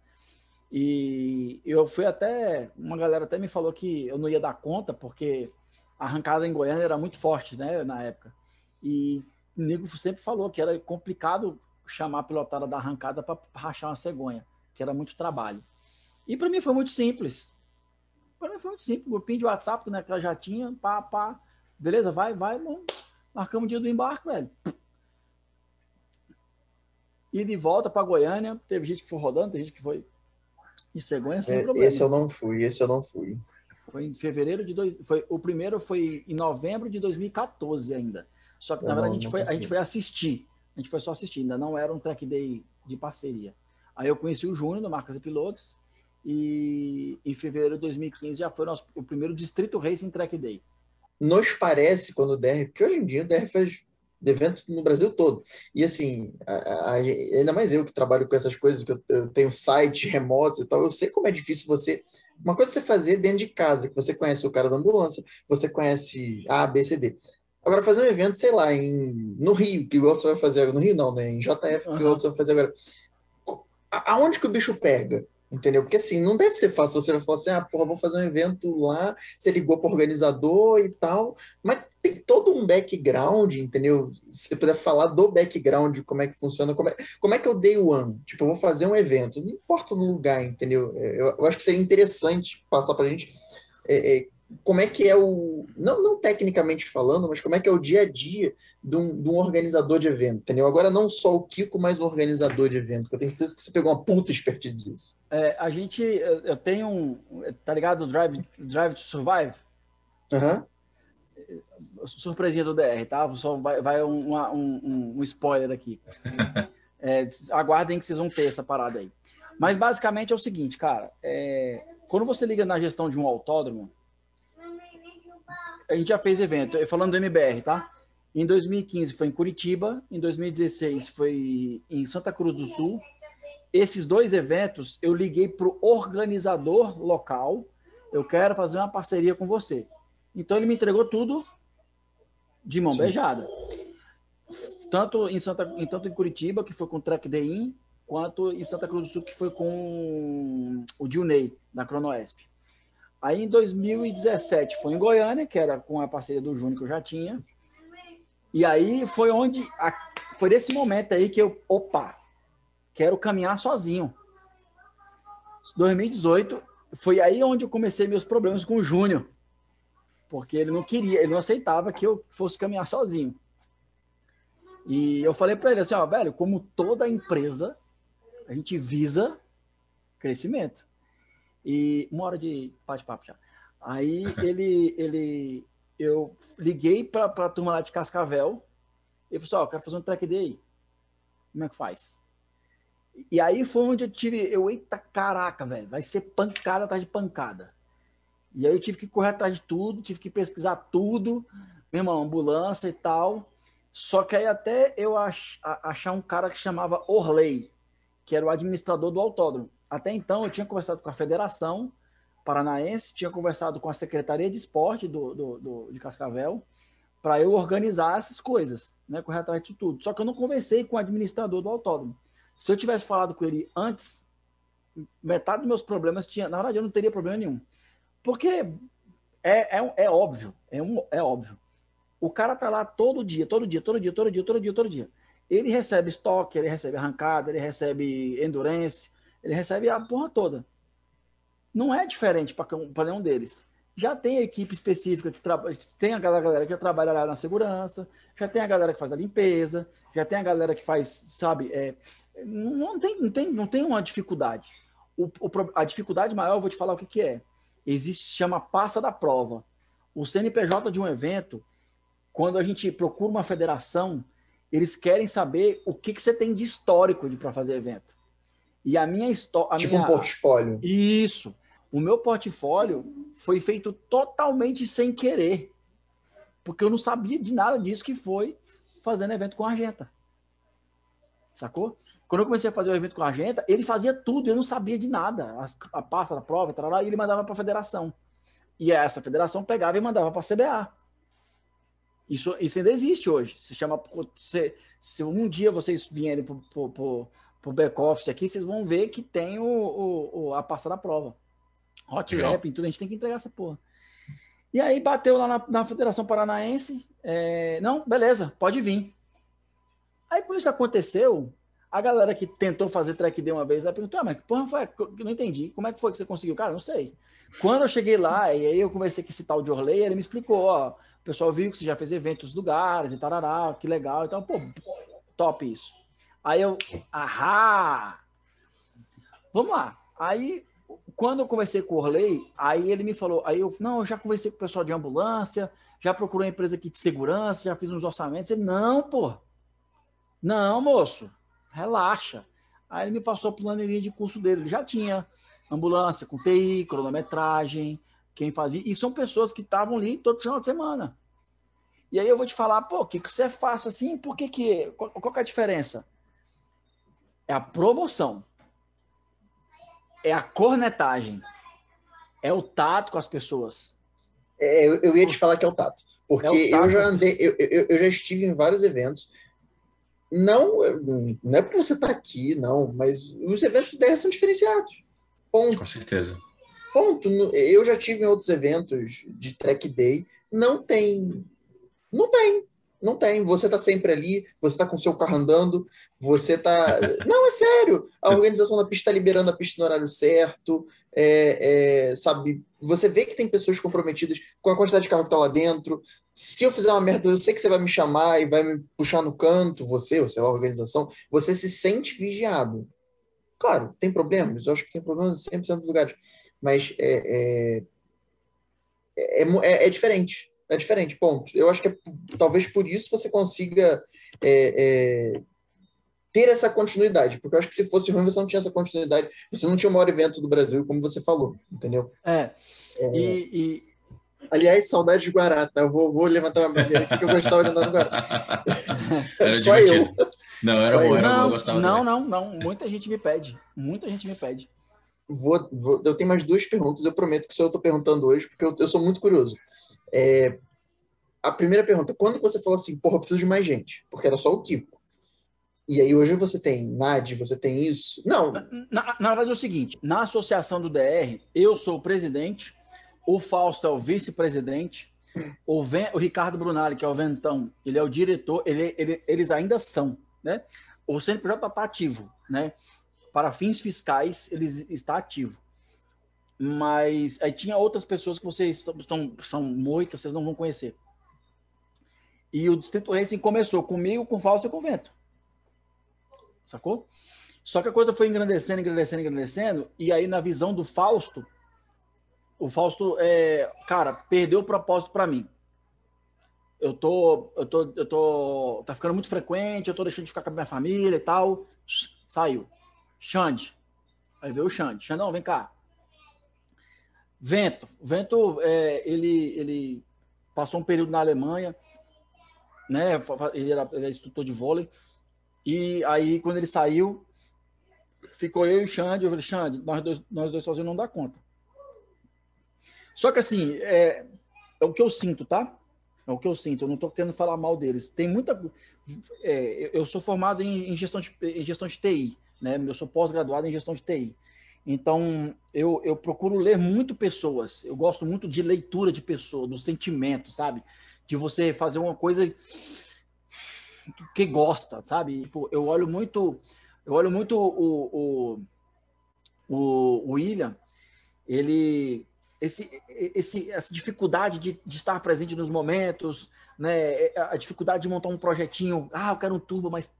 E eu fui até uma galera até me falou que eu não ia dar conta porque a arrancada em Goiânia era muito forte, né, na época. E o nego sempre falou que era complicado chamar a pilotada da arrancada para rachar uma cegonha, que era muito trabalho. E para mim foi muito simples. Para mim foi muito simples. Grupinho de WhatsApp, né, que ela já tinha, pá, pá. Beleza, vai, vai, bom. Marcamos o dia do embarque, velho. E de volta para Goiânia, teve gente que foi rodando, teve gente que foi em cegonha sem É, problema. esse eu não fui, esse eu não fui. Foi em fevereiro de dois, foi o primeiro foi em novembro de 2014 ainda. Só que na Eu verdade não- a gente foi a gente foi assistir. A gente foi só assistir, ainda não era um track day de parceria. Aí eu conheci o Júnior do Marcas e Pilotos e em fevereiro de 2015 já foi nosso, o primeiro Distrito Racing Track Day. Nos parece quando o DR, porque hoje em dia o DR faz evento no Brasil todo. E assim, a- a- ainda mais eu que trabalho com essas coisas, que eu, eu tenho sites remotos e tal, eu sei como é difícil você. Uma coisa é você fazer dentro de casa, que você conhece o cara da ambulância, você conhece A, B, C, D. Agora, fazer um evento, sei lá, em, no Rio, que igual você vai fazer agora. No Rio, não, né? Em JF, que igual Aham. você vai fazer agora. Aonde que o bicho pega? Entendeu? Porque assim, não deve ser fácil. Você falar assim, ah, porra, vou fazer um evento lá, você ligou para o organizador e tal, mas tem todo um background, entendeu? Se você puder falar do background, como é que funciona, como é, como é que eu dei o ano? Tipo, eu vou fazer um evento, não importa o lugar, entendeu? Eu, eu acho que seria interessante passar para a gente é, é, como é que é o. Não, não tecnicamente falando, mas como é que é o dia a dia de um, de um organizador de evento, entendeu? Agora não só o Kiko, mas o organizador de evento, que eu tenho certeza que você pegou uma puta expertise disso. É, a gente eu tenho um, tá ligado? Drive Drive to Survive. Aham. surpresinha do DR, tá? Só vai, vai um, uma- um- um- um spoiler aqui. É, aguardem que vocês vão ter essa parada aí. Mas basicamente é o seguinte, cara. é, quando você liga na gestão de um autódromo, a gente já fez evento, falando do MBR, tá? Em 2015 foi em Curitiba, em 2016 foi em Santa Cruz do Sul. Esses dois eventos eu liguei para o organizador local. Eu quero fazer uma parceria com você. Então ele me entregou tudo de mão Sim. beijada. Tanto em, Santa, em- tanto em Curitiba, que foi com o Track Day In, quanto em Santa Cruz do Sul, que foi com o Dilney, da Cronoesp. Aí em 2017 foi em Goiânia, que era com a parceria do Júnior que eu já tinha. E aí foi onde. a- foi nesse momento aí que eu. Opa! Quero caminhar sozinho. 2018 foi aí onde eu comecei meus problemas com o Júnior. Porque ele não queria, ele não aceitava que eu fosse caminhar sozinho. E eu falei para ele assim, ó, velho, como toda empresa, a gente visa crescimento. E uma hora de bate-papo já. Aí ele, ele, eu liguei para a turma lá de Cascavel. Ele falou assim, ó, eu quero fazer um track day. Como é que faz? E aí foi onde eu tive, eu, eita caraca, velho, vai ser pancada atrás de pancada. E aí eu tive que correr atrás de tudo, tive que pesquisar tudo, meu irmão, ambulância e tal. Só que aí até eu ach, achar um cara que chamava Orley, que era o administrador do autódromo. Até então eu tinha conversado com a Federação Paranaense, tinha conversado com a Secretaria de Esporte do, do, do- de Cascavel, para eu organizar essas coisas, né, correr atrás disso tudo. Só que eu não conversei com o administrador do autódromo. Se eu tivesse falado com ele antes, metade dos meus problemas tinha. Na verdade, eu não teria problema nenhum. Porque é, é, é óbvio, é, um, é óbvio. O cara tá lá todo dia, todo dia, todo dia, todo dia, todo dia, todo dia. Ele recebe estoque, ele recebe arrancada, ele recebe endurance, ele recebe a porra toda. Não é diferente para nenhum deles. Já tem equipe específica que trabalha, tem a galera que trabalha lá na segurança, já tem a galera que faz a limpeza, já tem a galera que faz, sabe, é, não, tem, não, tem, não tem uma dificuldade. O, o, a dificuldade maior, eu vou te falar o que, que é. Existe, chama passa da prova. O CNPJ de um evento, quando a gente procura uma federação, eles querem saber o que, que você tem de histórico para fazer evento. E a minha história. Tipo minha... um portfólio. Isso. O meu portfólio foi feito totalmente sem querer. Porque eu não sabia de nada disso que foi fazendo evento com a Argenta. Sacou? Quando eu comecei a fazer o evento com a Argenta, ele fazia tudo, eu não sabia de nada. A, a pasta da prova, e ele mandava para a federação. E essa federação pegava e mandava para a CBA. Isso, isso ainda existe hoje. Se chama. Se, se um dia vocês vierem para o back-office aqui, vocês vão ver que tem o, o, a pasta da prova. Hot Rap, tudo, a gente tem que entregar essa porra. E aí bateu lá na, na Federação Paranaense. É, não, beleza, pode vir. Aí quando isso aconteceu, a galera que tentou fazer track day uma vez, aí perguntou, ah, mas que porra foi? Eu não entendi. Como é que foi que você conseguiu? Cara, não sei. Quando eu cheguei lá, e aí eu conversei com esse tal de Orley, ele me explicou, ó, o pessoal viu que você já fez eventos lugares e tarará, que legal. Então, pô, top isso. Aí eu, ahá! Vamos lá. Aí quando eu conversei com o Orley, aí ele me falou, aí eu, não, eu já conversei com o pessoal de ambulância, já procurei uma empresa aqui de segurança, já fiz uns orçamentos. Ele, não, pô, não, moço, relaxa. Aí ele me passou a planilha de curso dele, ele já tinha ambulância com TI, cronometragem, quem fazia, e são pessoas que estavam ali todo final de semana. E aí eu vou te falar, pô, que, você é fácil assim, por que que, qual, qual que é a diferença? É a promoção é a cornetagem. É o tato com as pessoas. É, eu, eu ia te falar que é o tato. Porque é o tato eu já andei, eu, eu, eu, já estive em vários eventos. Não, não é porque você está aqui, não, mas os eventos do DR são diferenciados. Ponto. Com certeza. Ponto. Eu já tive em outros eventos de track day. Não tem. Não tem. Não tem. Você está sempre ali, você está com o seu carro andando, você está. Não, é sério. A organização da pista está liberando a pista no horário certo. É, é, sabe? Você vê que tem pessoas comprometidas com a quantidade de carro que está lá dentro. Se eu fizer uma merda, eu sei que você vai me chamar e vai me puxar no canto, você, ou sei lá, a organização. Você se sente vigiado. Claro, tem problemas. Eu acho que tem problemas em 100% dos lugares. Mas é, é, é, é diferente é diferente, ponto. Eu acho que é, talvez por isso você consiga é, é, ter essa continuidade, porque eu acho que se fosse ruim você não tinha essa continuidade, você não tinha o maior evento do Brasil, como você falou, entendeu? É. é... E, e... Aliás, saudade de Guará, tá? Eu vou, vou levantar uma bandeira aqui que eu gostava de andar no Guará. Era Só divertido. eu. Não, era bom, era não, bom, gostava Não, não, não. Muita gente me pede. Muita gente me pede. Vou, vou, eu tenho mais duas perguntas, eu prometo que só eu estou perguntando hoje, porque eu, eu sou muito curioso. É, a primeira pergunta, quando você falou assim, porra, eu preciso de mais gente? Porque era só o Kiko. E aí hoje você tem NAD, você tem isso? Não. Na, na, na verdade é o seguinte, na associação do DR, eu sou o presidente, o Fausto é o vice-presidente, o, o, Ricardo Brunali, que é o Ventão, ele é o diretor, ele, ele, eles ainda são, né? O CNPJ está ativo, né? Para fins fiscais, ele está ativo mas aí tinha outras pessoas que vocês estão, são muitas, vocês não vão conhecer. E o Distrito Racing começou comigo, com Fausto e com Vento. Sacou? Só que a coisa foi engrandecendo, engrandecendo, engrandecendo, e aí na visão do Fausto, o Fausto, é, cara, perdeu o propósito para mim. Eu tô, eu tô, eu tô, tá ficando muito frequente, eu tô deixando de ficar com a minha família e tal. Saiu. Xande. Aí veio o Xande. Xandão, vem cá. Vento. Vento, é, ele, ele passou um período na Alemanha, né? Ele era, ele era instrutor de vôlei. E aí, quando ele saiu, ficou eu e o Xande. Eu falei, Xande, nós dois, nós dois sozinhos não dá conta. Só que assim, é, é o que eu sinto, tá? É o que eu sinto. Eu não estou querendo falar mal deles. Tem muita. É, eu sou formado em, em, gestão de, em gestão de TI, né? Eu sou pós-graduado em gestão de TI. Então, eu, eu procuro ler muito pessoas. Eu gosto muito de leitura de pessoa, do sentimento, sabe? De você fazer uma coisa que gosta, sabe? Tipo, eu olho muito, eu olho muito o, o, o, William, ele esse, esse, essa dificuldade de, de, estar presente nos momentos, né? A dificuldade de montar um projetinho. Ah, eu quero um turbo, mas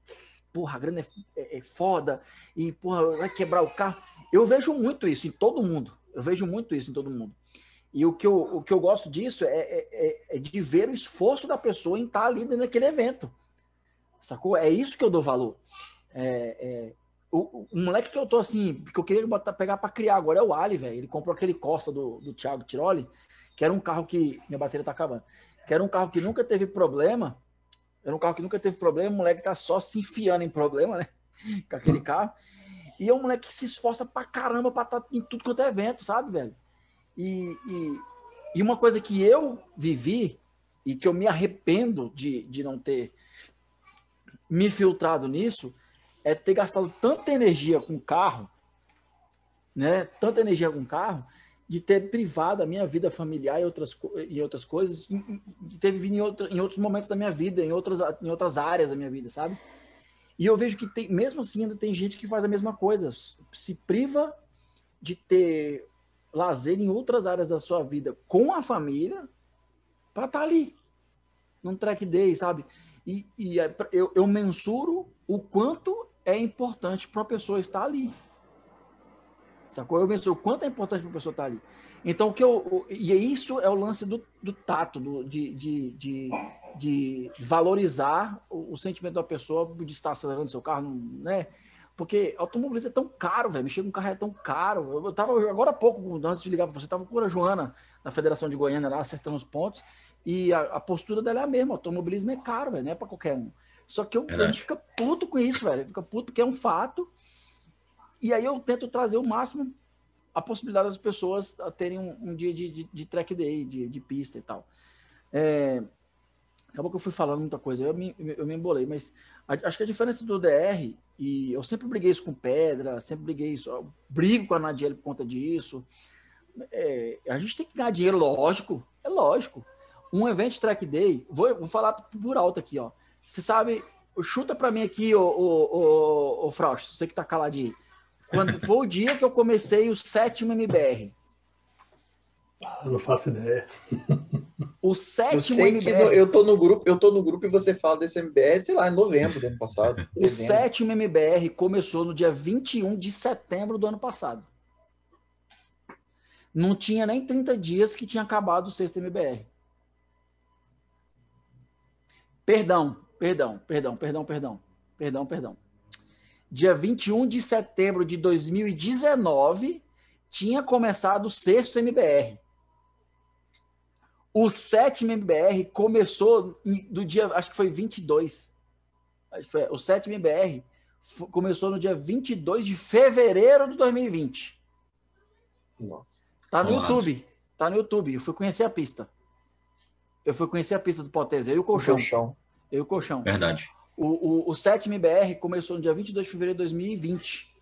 porra, a grana é, é, é foda e porra, vai quebrar o carro. Eu vejo muito isso em todo mundo. Eu vejo muito isso em todo mundo. E o que eu, o que eu gosto disso é, é, é, é de ver o esforço da pessoa em estar ali naquele evento. Sacou? É isso que eu dou valor. É, é, o, o, moleque que eu tô assim, que eu queria botar, pegar para criar agora é o Ali, velho. Ele comprou aquele Corsa do, do Thiago Tiroli, que era um carro que. Minha bateria tá acabando. Que era um carro que nunca teve problema. Era um carro que nunca teve problema. O moleque tá só se enfiando em problema, né? Com aquele carro. E é um moleque que se esforça pra caramba pra estar tá em tudo quanto é evento, sabe, velho? E, e, e, uma coisa que eu vivi e que eu me arrependo de, de não ter me filtrado nisso é ter gastado tanta energia com carro, né? Tanta energia com carro, de ter privado a minha vida familiar e outras, e outras coisas, de ter vivido em, em outros momentos da minha vida, em outras, em outras áreas da minha vida, sabe? E eu vejo que tem, mesmo assim ainda tem gente que faz a mesma coisa, se priva de ter lazer em outras áreas da sua vida com a família para estar tá ali num track day, sabe? E, e é eu, eu mensuro o quanto é importante para a pessoa estar ali. Sacou? Eu mensuro o quanto é importante para a pessoa estar ali. Então, o que eu. E isso é o lance do, do tato, do, de, de, de, de valorizar o, o, sentimento da pessoa de estar acelerando seu carro, né? Porque automobilista é tão caro, velho. Mexer com carro é tão caro. Eu, eu tava agora há pouco, antes de ligar para você, tava com a Joana, da Federação de Goiânia, lá, acertando os pontos. E a, a postura dela é a mesma. Automobilismo é caro, velho. Não é para qualquer um. Só que eu, a gente fica puto com isso, velho. Fica puto que é um fato. E aí eu tento trazer o máximo a possibilidade das pessoas terem um, um dia de, de, de, track day, de, de pista e tal. É, acabou que eu fui falando muita coisa, eu me, eu me embolei, mas a, acho que a diferença do DR, e eu sempre briguei isso com Pedra, sempre briguei isso, brigo com a Nadiel por conta disso. É, a gente tem que ganhar dinheiro, lógico, é lógico. Um evento track day, vou, vou falar por alto aqui, ó. Você sabe, chuta para mim aqui, o, o, o, o você que tá caladinho. Quando foi o dia que eu comecei o sétimo MBR. Eu não faço ideia. O sétimo eu sei MBR. Que no, eu tô no grupo, eu tô no grupo e você fala desse MBR, sei lá, em novembro do ano passado. o sétimo MBR começou no dia 21 de setembro do ano passado. Não tinha nem 30 dias que tinha acabado o sexto MBR. Perdão, perdão, perdão, perdão, perdão, perdão, perdão dia 21 de setembro de 2019, tinha começado o sexto MBR. O sétimo MBR começou do dia, acho que foi 22. Acho que foi, o sétimo MBR começou no dia 22 de fevereiro de 2020. Nossa. Tá no Nossa. YouTube. Tá no YouTube. Eu fui conhecer a pista. Eu fui conhecer a pista do Potese, eu e o colchão. O colchão. Eu e o colchão. Verdade. O, o, o sétimo BR começou no dia 22 de fevereiro de 2020.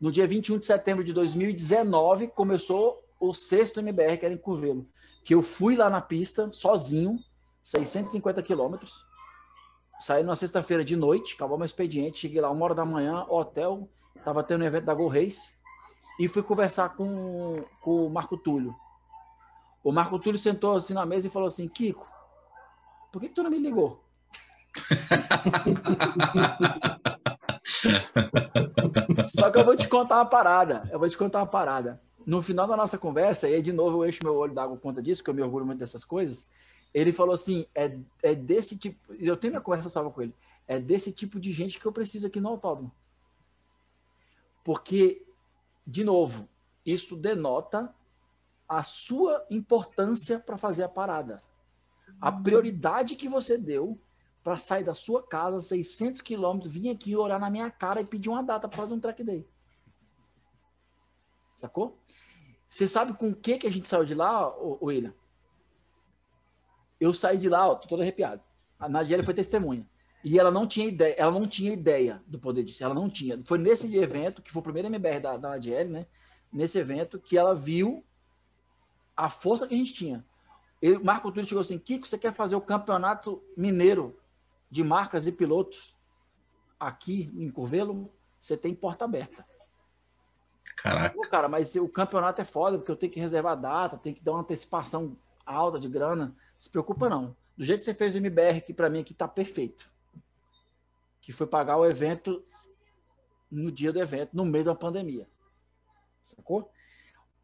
No dia 21 de setembro de 2019, começou o sexto MBR, que era em Curvelo. Que eu fui lá na pista, sozinho, 650 quilômetros. Saí na sexta-feira de noite, acabou meu expediente. Cheguei lá uma hora da manhã, hotel, tava tendo um evento da Go Race. E fui conversar com, com o Marco Túlio. O Marco Túlio sentou assim na mesa e falou assim: Kiko, por que, que tu não me ligou? Só que eu vou te contar uma parada. Eu vou te contar uma parada. No final da nossa conversa, e aí de novo eu encho meu olho d'água por conta disso, porque eu me orgulho muito dessas coisas. Ele falou assim: é, é desse tipo. Eu tenho minha conversa salva com ele. É desse tipo de gente que eu preciso aqui no autódromo. Porque, de novo, isso denota a sua importância para fazer a parada. A prioridade que você deu para sair da sua casa, 600 quilômetros, vir aqui orar na minha cara e pedir uma data para fazer um track day. Sacou? Você sabe com o que, que a gente saiu de lá, William? Eu saí de lá, ó, tô todo arrepiado. A Nadiela foi testemunha. E ela não tinha ideia, ela não tinha ideia do poder disso. Ela não tinha. Foi nesse evento, que foi o primeiro MBR da, da Nadiele, né? nesse evento que ela viu a força que a gente tinha. Ele, Marco Túlio chegou assim: Kiko, você quer fazer o campeonato mineiro de marcas e pilotos aqui em Curvelo? Você tem porta aberta. Caraca. Pô, cara, mas o campeonato é foda, porque eu tenho que reservar data, tenho que dar uma antecipação alta de grana. Se preocupa, não. Do jeito que você fez o MBR, que para mim aqui tá perfeito. Que foi pagar o evento no dia do evento, no meio da pandemia. Sacou?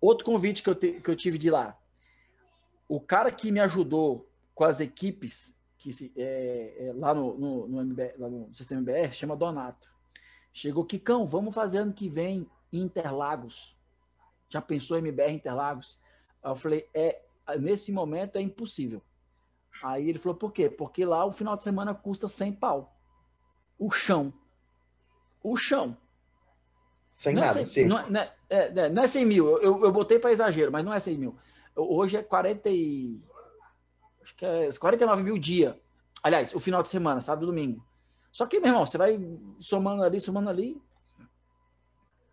Outro convite que eu, te, que eu tive de lá. O cara que me ajudou com as equipes que se, é, é, lá, no, no, no MBR, lá no sistema MBR chama Donato. Chegou, Kikão, vamos fazer ano que vem Interlagos. Já pensou em MBR Interlagos? Aí eu falei, é, nesse momento é impossível. Aí ele falou, por quê? Porque lá o final de semana custa 100 pau. O chão. O chão. Sem não nada, é 100, não, é, não, é, é, não é 100 mil, eu, eu botei para exagero, mas não é 100 mil. Hoje é 40 e... Acho que é 49 mil dia. Aliás, o final de semana, sábado e domingo. Só que, meu irmão, você vai somando ali, somando ali,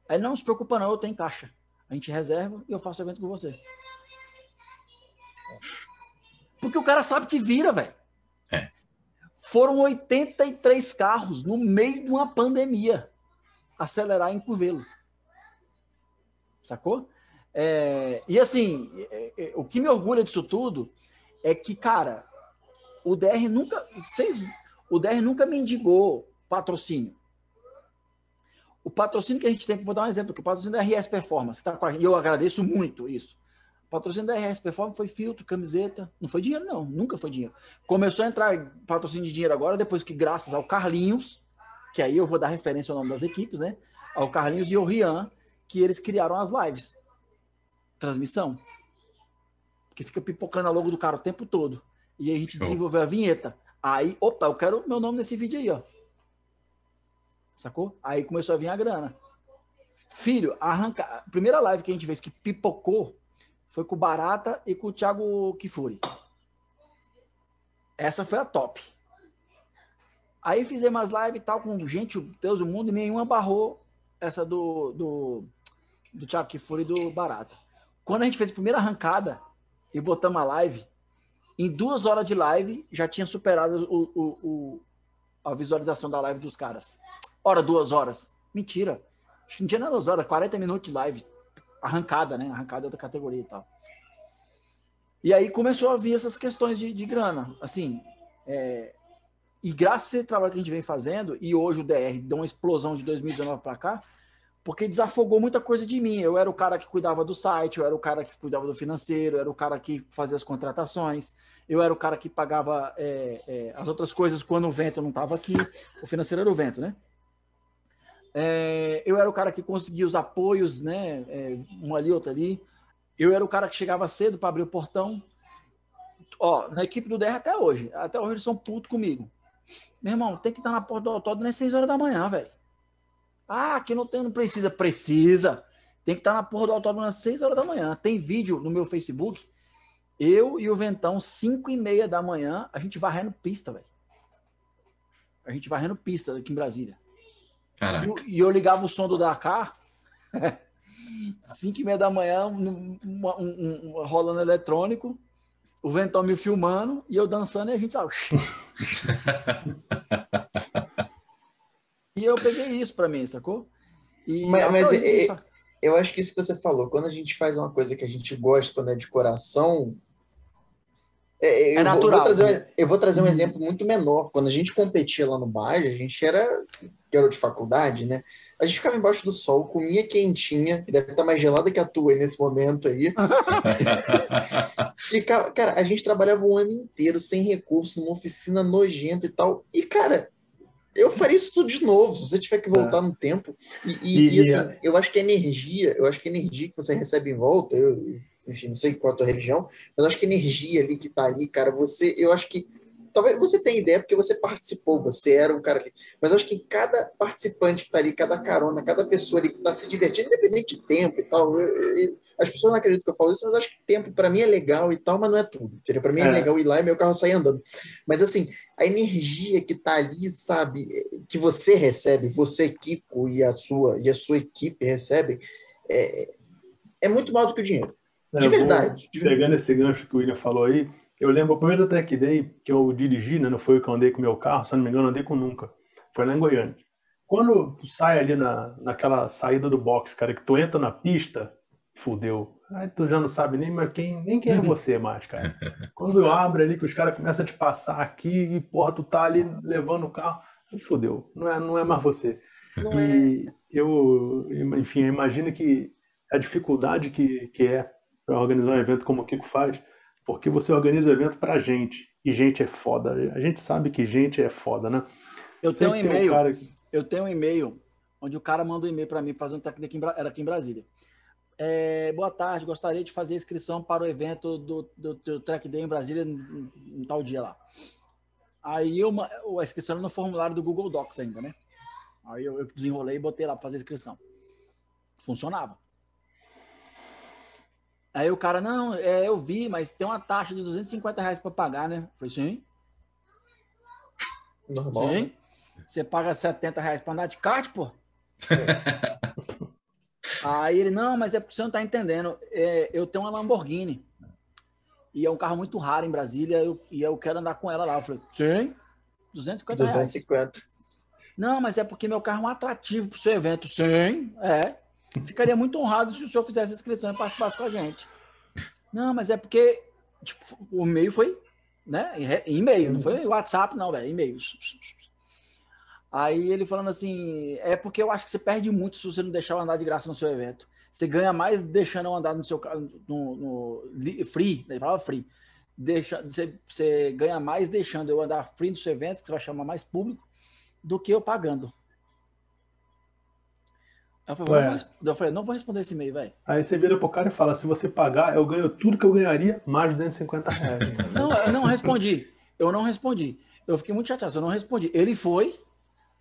Aí não se preocupa não, eu tenho caixa. A gente reserva e eu faço evento com você. Porque o cara sabe que vira, velho. É. Foram 83 carros no meio de uma pandemia acelerar em Curvelo. Sacou? É, e assim, é, é, o que me orgulha disso tudo é que, cara, o DR nunca. Vocês, o DR nunca mendigou patrocínio. O patrocínio que a gente tem, vou dar um exemplo, que o patrocínio da RS Performance, tá com a, eu agradeço muito isso. O patrocínio da RS Performance foi filtro, camiseta, não foi dinheiro não, nunca foi dinheiro. Começou a entrar patrocínio de dinheiro agora, depois que graças ao Carlinhos, que aí eu vou dar referência ao nome das equipes, né? Ao Carlinhos e ao Rian, que eles criaram as lives. Transmissão. Que fica pipocando a logo do cara o tempo todo. E aí a gente Show. desenvolveu a vinheta. Aí, opa, eu quero meu nome nesse vídeo aí, ó. Sacou? Aí começou a vir a grana. Filho, arranca. A primeira live que a gente fez que pipocou foi com o Barata e com o Thiago Kifuri. Essa foi a top. Aí fizemos as lives e tal com gente, Deus do mundo, e nenhuma barrou essa do, do, do Thiago Kifuri e do Barata. Quando a gente fez a primeira arrancada e botamos a live, em duas horas de live já tinha superado o, o, o a visualização da live dos caras hora, duas horas. Mentira. Acho que não tinha nada duas horas, 40 minutos de live. Arrancada, né? Arrancada é outra categoria e tal. E aí começou a vir essas questões de, de grana. Assim, é... e graças a esse trabalho que a gente vem fazendo, e hoje o DR deu uma explosão de 2019 para cá, porque desafogou muita coisa de mim. Eu era o cara que cuidava do site, eu era o cara que cuidava do financeiro, eu era o cara que fazia as contratações, eu era o cara que pagava é, é, as outras coisas quando o vento não estava aqui. O financeiro era o vento, né? É, eu era o cara que conseguia os apoios, né? É, um ali, outro ali. Eu era o cara que chegava cedo para abrir o portão. Ó, na equipe do DR até hoje. Até hoje eles são putos comigo. Meu irmão, tem que estar na porta do autódromo às 6 horas da manhã, velho. Ah, aqui não tem, não precisa. Precisa. Tem que estar na porta do autódromo às 6 horas da manhã. Tem vídeo no meu Facebook. Eu e o Ventão, 5 e meia da manhã, a gente varrendo pista, velho. A gente varrendo pista aqui em Brasília. Caraca. E, eu ligava o som do Dakar, 5 e meia da manhã, um, um, um, rolando eletrônico, o Ventão me filmando e eu dançando e a gente tava. e eu peguei isso para mim, sacou? E mas, mas é, é, eu acho que isso que você falou, quando a gente faz uma coisa que a gente gosta, quando é de coração, é, é, é eu, natural. Vou, vou trazer, né? eu vou trazer um uhum. exemplo muito menor. Quando a gente competia lá no bairro, a gente era garoto de faculdade, né? A gente ficava embaixo do sol, comia quentinha, que deve estar mais gelada que a tua aí nesse momento aí. Ficava, cara, a gente trabalhava o ano inteiro sem recurso, numa oficina nojenta e tal. E, cara, eu faria isso tudo de novo, se você tiver que voltar é. no tempo. E, e, e assim, é. eu acho que a energia, eu acho que a energia que você recebe em volta, eu, enfim, não sei qual a tua religião, mas eu acho que a energia ali que tá ali, cara, você, eu acho que talvez você tenha ideia porque você participou, você era um cara ali, mas acho que cada participante que tá ali, cada carona, cada pessoa ali que tá se divertindo, independente de tempo e tal, eu, eu, as pessoas não acreditam que eu falo isso, mas acho que tempo para mim é legal e tal, mas não é tudo, entendeu? Para mim é, é, legal ir lá e meu carro sair andando. Mas assim, a energia que tá ali, sabe, que você recebe, você, Kiko, e a sua, e a sua equipe recebem, é, é muito maior do que o dinheiro. É, De eu vou- verdade. de verdade. Pegando esse gancho que o William falou aí, eu lembro o primeiro track day que eu dirigi, né? Não foi o que eu andei com o meu carro, se eu não me engano, andei com nunca. Foi lá em Goiânia. Quando tu sai ali na, naquela saída do box, cara, que tu entra na pista, fudeu. Aí tu já não sabe nem, mais quem, nem quem é você mais, cara. Quando eu abro ali, que os caras começam a te passar aqui, e porra, tu tá ali levando o carro, fudeu. Não é, não é mais você. Não é. E eu, enfim, eu imagino que a dificuldade que, que é para organizar um evento como o Kiko faz, porque você organiza o evento pra gente, e gente é foda. A gente sabe que gente é foda, né? Eu tenho um Sempre e-mail. cara que- Eu tenho um e-mail onde o cara manda um e-mail para mim fazer um técnico aqui em, era aqui em Brasília. É, boa tarde, gostaria de fazer inscrição para o evento do, do, do Track Day em Brasília em, em tal dia lá. Aí eu, a inscrição era no formulário do Google Docs ainda, né? Aí eu, eu desenrolei e botei lá para fazer a inscrição. Funcionava. Aí o cara, não, é, eu vi, mas tem uma taxa de 250 reais para pagar, né? Eu falei, sim, Normal. né? sim. Você paga 70 reais para andar de kart, pô? Aí ele, não, mas é porque você não tá entendendo. É, eu tenho uma Lamborghini. E é um carro muito raro em Brasília eu- e eu quero andar com ela lá. Eu falei, sim, 250 reais. 250. Não, mas é porque meu carro é um atrativo pro seu evento. Sim, é. Ficaria muito honrado se o senhor fizesse a inscrição e participasse com a gente. Não, mas é porque tipo, o e-mail foi, né? E-mail, não foi WhatsApp, não, velho. E-mail. Aí ele falando assim: é porque eu acho que você perde muito se você não deixar eu andar de graça no seu evento. Você ganha mais deixando eu andar no seu no, no free, ele falava free. Deixa, você, você ganha mais deixando eu andar free no seu evento, que você vai chamar mais público, do que eu pagando. Eu falei, não vou eu falei, não vou responder esse e-mail, velho. Aí você vira pro cara e fala: se você pagar, eu ganho tudo que eu ganharia, mais 250 reais. Não, eu não respondi. Eu não respondi. Eu fiquei muito chateado, eu não respondi. Ele foi,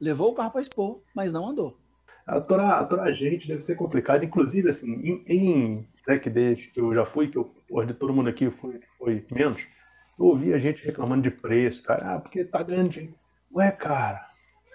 levou o carro para expor, mas não andou. Aturar, aturar a gente deve ser complicado. Inclusive, assim, em, em track days que eu já fui, que eu, de todo mundo aqui foi, foi menos, eu ouvi a gente reclamando de preço, cara. Ah, porque tá dinheiro. Ué, cara,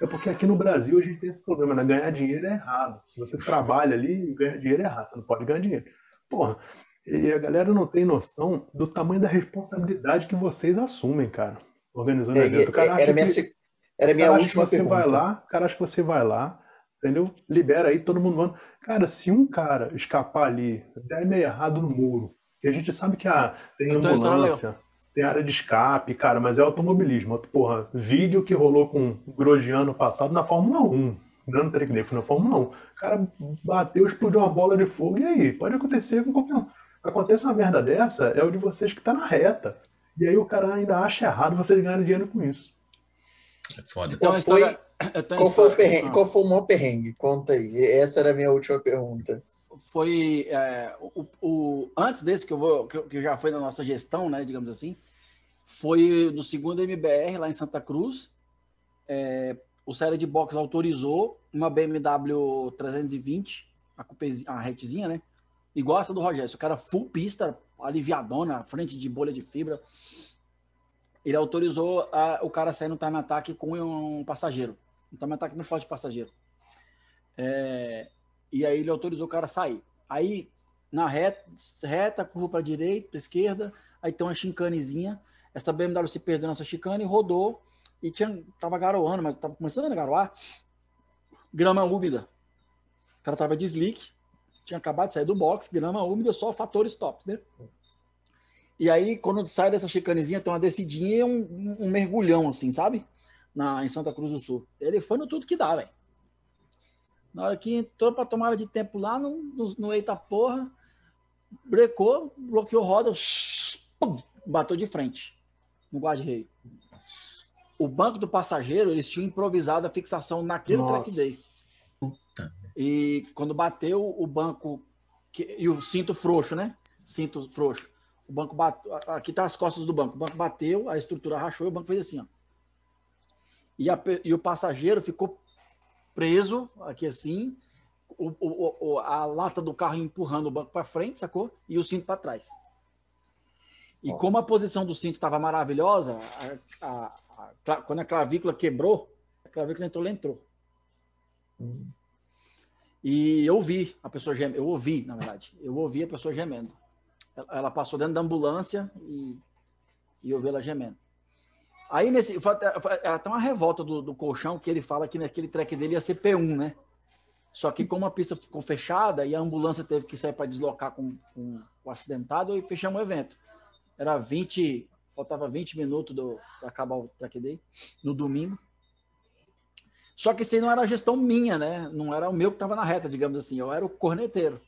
é porque aqui no Brasil a gente tem esse problema, né? Ganhar dinheiro é errado. Se você trabalha ali, ganhar dinheiro é errado. Você não pode ganhar dinheiro. Porra, e a galera não tem noção do tamanho da responsabilidade que vocês assumem, cara. Organizando É, evento. Cara era minha, que- era minha cara acha última que você pergunta. vai lá, cara acha que você vai lá, entendeu? Libera aí, todo mundo manda. Cara, se um cara escapar ali, der meio errado no muro, e a gente sabe que ah, tem ambulância, tem área de escape, cara, mas é automobilismo. Porra, vídeo que rolou com o Grosjean no passado na Fórmula 1. Dando track day, foi na Fórmula 1. O cara bateu, explodiu uma bola de fogo, e aí? Pode acontecer com qualquer um. Acontece uma merda dessa, é o de vocês que tá na reta. E aí o cara ainda acha errado vocês ganharem dinheiro com isso. É foda. Então, Qual foi- história. Qual foi, o perrengue, Ah. qual foi o maior perrengue? Conta aí. Essa era a minha última pergunta. Foi é, o, o- antes desse que eu vou que, já foi na nossa gestão, né, digamos assim, foi no segundo MBR lá em Santa Cruz. É, o série de box autorizou uma BMW 320, a coupezinha, a retezinha, né? Igual essa do Rogério, o cara full pista, aliviadona, frente de bolha de fibra. Ele autorizou a- o cara sair no time attack com um passageiro. Um time attack não pode passageiro. É, e aí ele autorizou o cara a sair. Aí, na reta, reta curva para direita, pra esquerda, aí tem uma chicanezinha. Essa BMW se perdeu nessa chicane, rodou e tinha, tava garoando, mas tava começando a garoar. Grama úmida. O cara tava de slick, tinha acabado de sair do box, grama úmida, só fator stop, né? E aí, quando sai dessa chicanezinha, tem uma descidinha e um, um mergulhão, assim, sabe? Na, em Santa Cruz do Sul. Ele foi no tudo que dá, velho. Na hora que entrou para tomada de tempo lá no, no, no Eita Porra, brecou, bloqueou roda, pum, bateu de frente no guarda-reio. O banco do passageiro, eles tinham improvisado a fixação naquele Nossa. track day. Puta. E quando bateu o banco que- e o cinto frouxo, né? Cinto frouxo. O banco bateu. Aqui tá as costas do banco. O banco bateu, a estrutura rachou e o banco fez assim, ó. E, a e o passageiro ficou preso aqui assim, o, o- o- a lata do carro empurrando o banco para frente, sacou? E o cinto para trás. E como a posição do cinto estava maravilhosa, a- a- a- quando a clavícula quebrou, a clavícula entrou, ela entrou. E eu ouvi a pessoa gemendo. Eu ouvi, na verdade. Eu ouvi a pessoa gemendo. Ela passou dentro da ambulância e, e eu vi ela gemendo. Aí nesse. Foi até, foi até uma revolta do, do, colchão que ele fala que naquele track dele ia ser P1, né? Só que como a pista ficou fechada e a ambulância teve que sair para deslocar com, com, o acidentado, e fechamos o evento. Era 20, faltava 20 minutos para acabar o track day no domingo. Só que isso aí não era a gestão minha, né? Não era o meu que estava na reta, digamos assim. Eu era o corneteiro.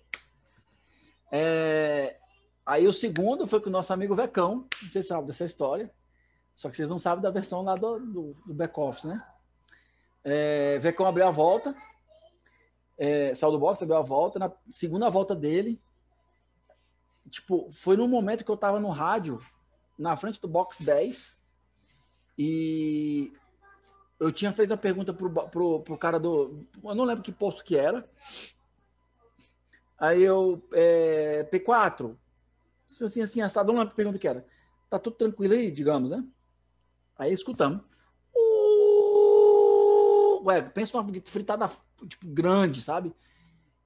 É... Aí o segundo foi com o nosso amigo Vecão. Vocês sabem dessa história. Só que vocês não sabem da versão lá do, do, do back-office, né? É... Vecão abriu a volta. É... Saiu do box, abriu a volta. Na segunda volta dele, tipo, foi num momento que eu tava no rádio, na frente do box 10. E eu tinha feito a pergunta pro, pro, pro cara do. Eu não lembro que posto que era. Aí eu. É, P4. Assim, assim, assado. Não lembro que pergunta que era. Tá tudo tranquilo aí, digamos, né? Aí escutamos. Uh, ué, pensa numa fritada tipo, grande, sabe?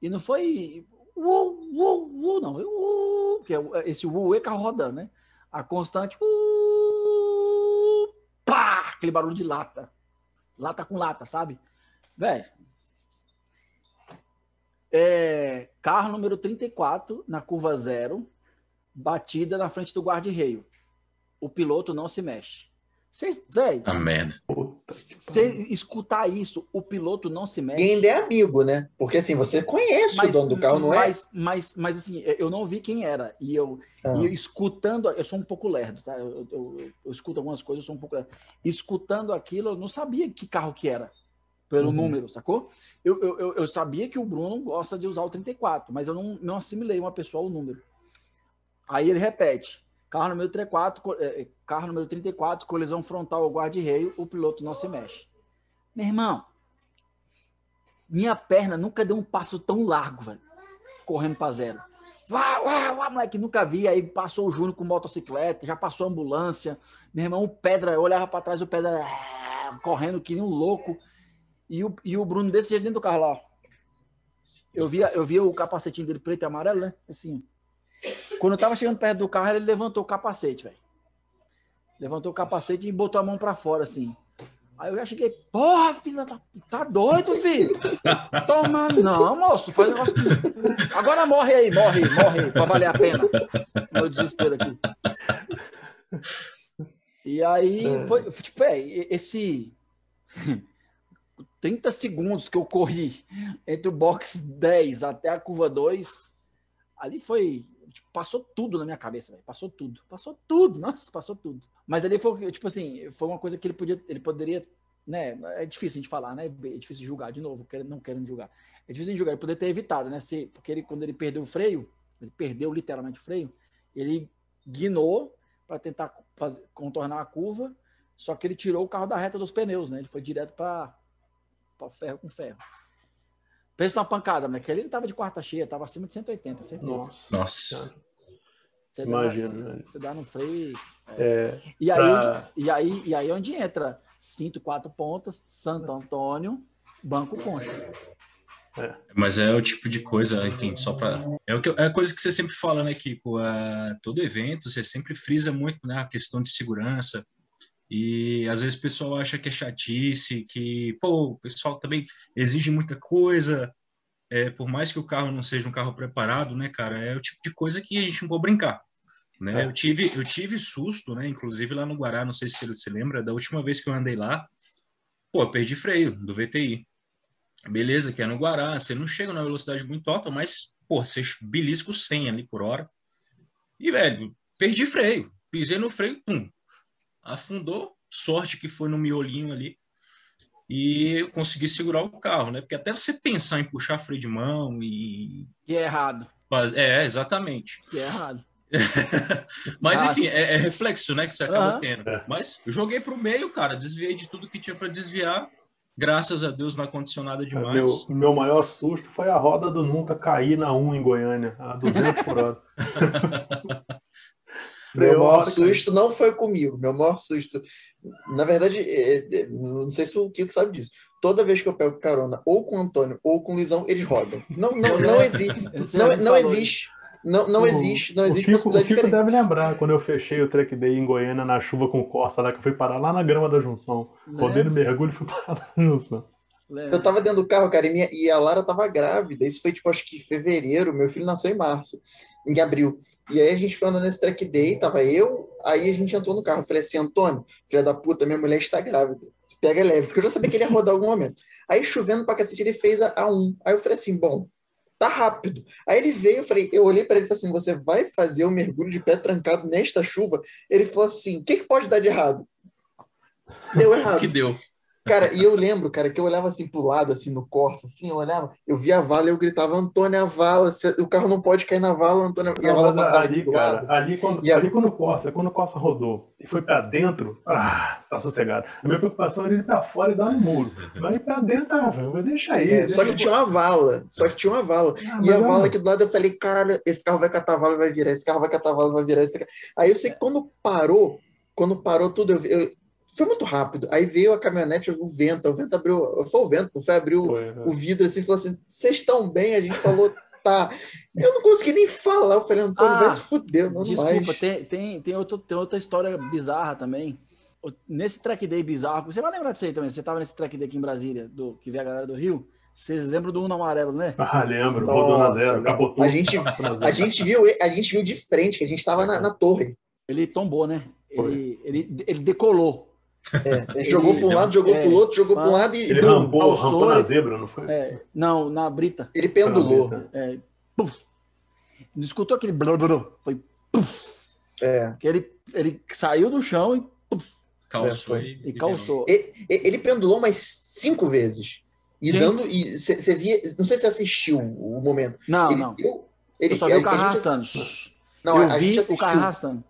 E não foi. Uh, uh, uh, não. Uh, que é, esse uh é carro rodando, né? A constante. Uh, pá! Aquele barulho de lata lata com lata, sabe? Velho. É, carro número 34, na curva zero, batida na frente do guarda-reio. O piloto não se mexe. Vocês, velho. Merda. Você escutar isso, o piloto não se mexe. E ainda é amigo, né? Porque assim, você conhece mas, o dono do carro, não mas, é? Mas, mas assim, eu não vi quem era. E eu, ah. e eu escutando, eu sou um pouco lerdo, tá? Eu, eu, eu, escuto algumas coisas, eu sou um pouco lerdo. Escutando aquilo, eu não sabia que carro que era. Pelo uhum. número, sacou? Eu, eu, eu sabia que o Bruno gosta de usar o 34, mas eu não, não assimilei uma pessoa ao número. Aí ele repete: Carro número 34, é, é, carro número 34, colisão frontal ao guarda-reio, o piloto não se mexe. Meu irmão, minha perna nunca deu um passo tão largo, velho, correndo para zero. Vá, vá, vá, moleque, nunca vi. Aí passou o Júnior com motocicleta, já passou a ambulância. Meu irmão, o Pedra, eu olhava para trás, o Pedra é, correndo que nem um louco. E o, e o Bruno desse jeito dentro do carro lá. Eu via, eu via o capacetinho dele preto e amarelo, né? Assim. Quando eu tava chegando perto do carro, ele levantou o capacete, velho. Levantou o capacete e botou a mão para fora, assim. Aí eu já cheguei, porra, filha, tá, tá doido, filho? Toma, não, moço, faz negócio. Agora morre aí, morre, morre, pra valer a pena. Meu desespero aqui. E aí é. foi, tipo, é, esse 30 segundos que eu corri entre o box 10 até a curva 2, ali foi tipo, passou tudo na minha cabeça, véio. passou tudo, passou tudo, nossa, passou tudo. Mas ali foi, tipo assim, foi uma coisa que ele podia, ele poderia, né, é difícil a gente falar, né, é difícil julgar, de novo, não querendo julgar. É difícil julgar, ele poderia ter evitado, né, se, porque ele, quando ele perdeu o freio, ele perdeu literalmente o freio, ele guinou para tentar fazer, contornar a curva, só que ele tirou o carro da reta dos pneus, né, ele foi direto para ferro com ferro. Pensa numa pancada, né? Que ele tava de quarta cheia, tava acima de 180, certeza. Nossa. Nossa. Você Imagina. Dá, você dá no freio. É. É, e, aí, pra... onde, e, aí, e aí onde entra cinto quatro pontas, Santo Antônio, Banco Concha. É. Mas é o tipo de coisa, enfim, só para é o que é a coisa que você sempre fala, né, Kiko? Uh, todo evento você sempre frisa muito, né, a questão de segurança, e às vezes o pessoal acha que é chatice, que pô, o pessoal também exige muita coisa. É, por mais que o carro não seja um carro preparado, né, cara, é o tipo de coisa que a gente não pode brincar. Né? É. Eu, tive, eu tive susto, né, inclusive lá no Guará, não sei se você se lembra, da última vez que eu andei lá, pô, eu perdi freio do VTI. Beleza, que é no Guará, você não chega na velocidade muito alta, mas, pô, você belisca o 100 ali por hora. E, velho, perdi freio. Pisei no freio, pum, afundou, sorte que foi no miolinho ali, e eu consegui segurar o carro, né? Porque até você pensar em puxar freio de mão e. E é errado. É, exatamente. Que é errado. Mas enfim, é, é, reflexo, né, que você acaba uhum. tendo. Mas eu joguei pro meio, cara, desviei de tudo que tinha para desviar. Graças a Deus na condicionada demais. Meu, meu maior susto foi a roda do Nunca cair na 1 em Goiânia, a 200 por hora. Meu maior susto não foi comigo. Meu maior susto Na verdade, é, é, não sei se o Kiko sabe disso. Toda vez que eu pego carona, ou com o Antônio, ou com o Luizão, eles rodam. Não, não, não existe. Não, não existe. Não, não O- existe, não o existe Kiko, o possibilidade Kiko diferente. deve lembrar quando eu fechei o track day em Goiânia na chuva com Corsa, lá que eu fui parar lá na grama da junção. Rodei no mergulho e fui parar na junção. Lembra? Eu tava dentro do carro, cara, e, minha- e a Lara tava grávida. Isso foi, tipo, acho que fevereiro. Meu filho nasceu em março, em abril. E aí a gente foi andando nesse track day, tava eu, aí a gente entrou no carro. Eu falei assim, Antônio, filha da puta, minha mulher está grávida. Pega leve, porque eu já sabia que ele ia rodar algum momento. Aí chovendo pra cacete, ele fez a, a 1. Aí eu falei assim, bom, tá rápido. Aí ele veio, eu falei, eu olhei pra ele e falei assim, você vai fazer o mergulho de pé trancado nesta chuva? Ele falou assim, o que, que pode dar de errado? Deu errado. Que deu. Cara, e eu lembro, cara, que eu olhava assim pro lado, assim, no Corsa, assim, eu olhava, eu via a vala e eu gritava, Antônio, a vala, o carro não pode cair na vala, Antônio, e a Não, vala passava ali, do cara, lado. ali quando, E a- ali quando o Corsa, quando o Corsa rodou e foi pra dentro, ah, tá sossegado. A minha preocupação era ele pra fora e dar no muro. Vai pra dentro, ah, velho, vai deixar aí. É, deixa só que eu- tinha uma vala, só que tinha uma vala. Ah, E a vala mano, aqui do lado, eu falei, caralho, esse carro vai catar a vala e vai virar, esse carro vai catar a vala e vai virar. Esse... ca- Aí eu sei que quando parou, quando parou tudo, eu, eu- foi muito rápido. Aí veio a caminhonete, o vento, o vento abriu, foi o vento, não foi abrir o, foi, né? o vidro assim, e falou assim: vocês estão bem? A gente falou, tá. Eu não consegui nem falar. Eu falei, Antônio, Ah, vai se fuder, não Desculpa, mais. tem, tem, tem, outro, tem outra história bizarra também. Nesse track day bizarro, você vai lembrar disso aí também. Você tava nesse track day aqui em Brasília, do, que veio a galera do Rio. Vocês lembram do Uno Amarelo, né? Ah, lembro, rodou na zero, capotou. a gente-. A gente viu, a gente viu de frente, que a gente tava na, na torre. Ele tombou, né? Ele, ele, ele decolou. É, ele jogou para um Ele- lado, jogou é, pro outro, jogou para um lado e Ele bum, rampou, calçou, rampou na ele- zebra, não foi? É, não, na brita. ele pendulou. É, puf. Não escutou aquele blá, blá, blá, foi puf, É. que ele, ele saiu do chão e, puf, Calçou É, foi. e, e calçou. E- e- Ele pendulou mais cinco vezes. E Sim. dando. E você via. Não sei se você assistiu o momento. Não, ele não. deu. Ele, Eu só vi a- o carro a gente- arrastando. Não, eu a, a vi gente o assistiu. carro arrastando.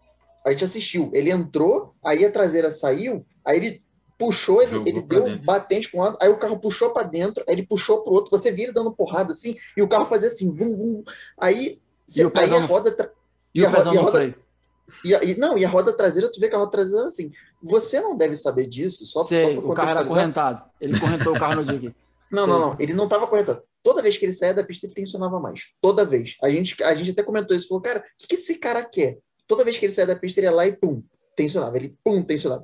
A gente assistiu. Ele entrou, aí a traseira saiu, aí ele puxou, ele, ele deu dentro. batente com um lado, aí o carro puxou pra dentro, aí ele puxou pro outro, você vira dando porrada assim, e o carro fazia assim, vum, vum. Aí, você- E aí a roda. tra- E, E a ro- pesão e a no roda-. E, a- e- não, e a roda traseira, tu vê que a roda traseira assim. Você não deve saber disso, só, Sei, só o carro era correntado. Ele correntou o carro no dia aqui. Não, Sei. não, não. Ele não estava correto. Toda vez que ele saía da pista, ele tensionava mais. Toda vez. A gente, a gente até comentou isso. Falou, cara, o que, que esse cara quer? Toda vez que ele saía da pista, ele ia lá e pum, tensionava. Ele pum, tensionava.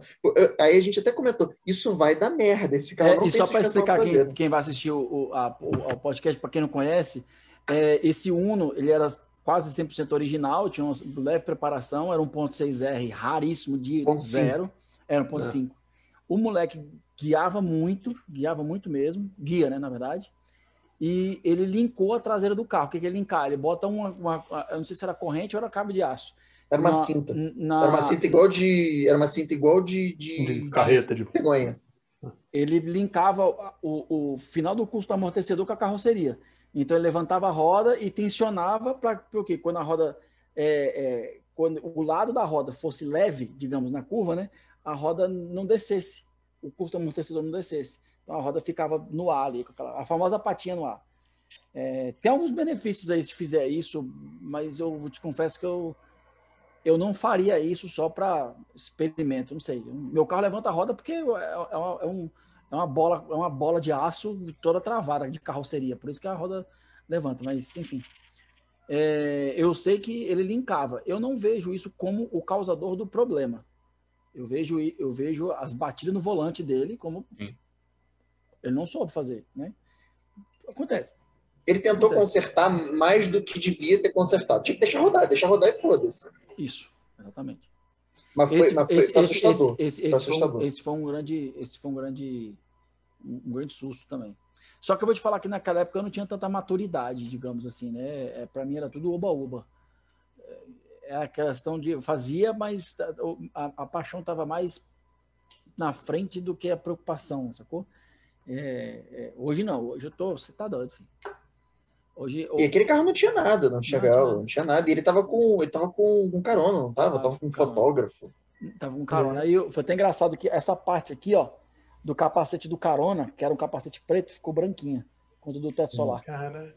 Aí a gente até comentou, isso vai dar merda. Esse carro É, não e só para explicar quem, quem vai assistir o, o, a- o- podcast, para quem não conhece, é, esse Uno, ele era quase 100% original, tinha uma leve preparação, era um 1.6R raríssimo de Ponto cinco. zero, era um 1.5. O moleque guiava muito, guiava muito mesmo, guia, né, na verdade, e ele linkou a traseira do carro. O que que é linkar? Ele bota uma, uma- eu não sei se era corrente ou era cabo de aço. Era uma Na- cinta. na- Era uma cinta igual de. Era uma cinta igual de. de, De carreta, de de cegonha. ele linkava o, o final do curso do amortecedor com a carroceria. Então ele levantava a roda e tensionava para o quê? Quando a roda é, é, quando o lado da roda fosse leve, digamos, na curva, né? A roda não descesse, o curso do amortecedor não descesse. Então a roda ficava no ar ali, com aquela, a famosa patinha no ar. É, tem alguns benefícios aí se fizer isso, mas eu te confesso que eu eu não faria isso só para experimento, não sei. Meu carro levanta a roda porque é, é uma, é um, é uma bola, é uma bola de aço toda travada de carroceria, por isso que a roda levanta, mas enfim. É, eu sei que ele linkava. Eu não vejo isso como o causador do problema. Eu vejo, eu vejo as batidas no volante dele como Sim. ele não soube fazer, né? Acontece. Ele tentou Acontece. consertar mais do que devia ter consertado. Tinha que deixar rodar, deixar rodar e foda-se. Isso, exatamente. Mas foi, Esse, mas foi, esse- foi esse- assustador. esse- Foi um- assustador. esse foi um grande, esse foi um grande, um grande susto também. Só que eu vou te falar que naquela época eu não tinha tanta maturidade, digamos assim, né? É, para mim era tudo oba-oba. É a questão de eu fazia, mas a, a paixão estava mais na frente do que a preocupação, sacou? É, é, hoje não, hoje eu tô, você tá doido, filho. Hoje, E aquele carro não tinha nada, não tinha Não, tinha galo, nada. não tinha nada. E ele tava com, ele tava com, com carona, não tava? Tava Tava com um com carona. fotógrafo. Tava um carona. Aí eu- foi até engraçado que essa parte aqui, ó, do capacete do carona, que era um capacete preto, ficou branquinha. Quanto do teto solar. Cara,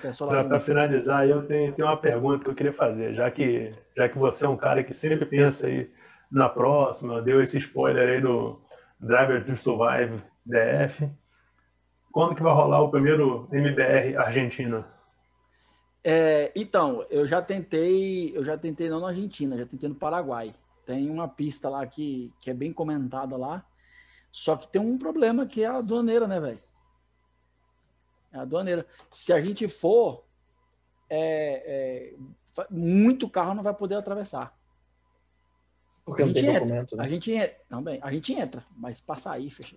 teto solar para finalizar, eu tenho, tenho uma pergunta que eu queria fazer, já que, já que você é um cara que sempre pensa aí na próxima, deu esse spoiler aí do Driver to Survive DF. Quando que vai rolar o primeiro MBR Argentina? É, então, eu já tentei, eu já tentei não na Argentina, já tentei no Paraguai. Tem uma pista lá que, que é bem comentada lá, só que tem um problema que é a aduaneira, né, velho? É a aduaneira. Se a gente for, é, é, muito carro não vai poder atravessar. Porque não tem entra, documento, né? A gente entra, também, a gente entra, mas para sair, fecha.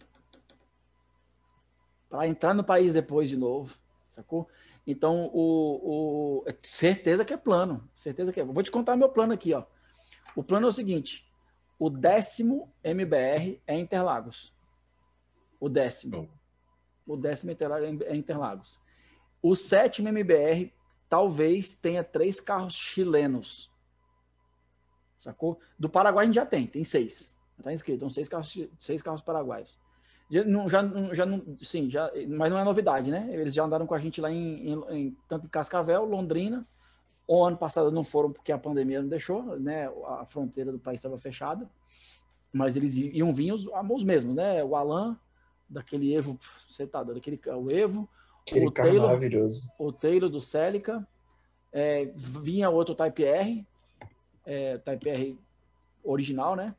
Para entrar no país depois de novo, sacou? Então, o, o, é certeza que é plano, certeza que é. Vou te contar meu plano aqui, ó. O plano é o seguinte: o décimo MBR é Interlagos. O décimo. O décimo é Interlagos. O sétimo MBR talvez tenha três carros chilenos. Sacou? Do Paraguai a gente já tem, tem seis. Está inscrito, são seis carros, seis carros paraguaios. Já, não, já, já não, sim, já, mas não é novidade, né? Eles já andaram com a gente lá em, em, em tanto em Cascavel, Londrina. O ano passado não foram porque a pandemia não deixou, né? A fronteira do país estava fechada. Mas eles iam vir os, os mesmos, né? O Alan, daquele Evo, você tá doido, aquele, o Evo, Aquele o carro Taylor, maravilhoso. o Taylor do Celica, é, vinha outro Type R, é, Type R original, né?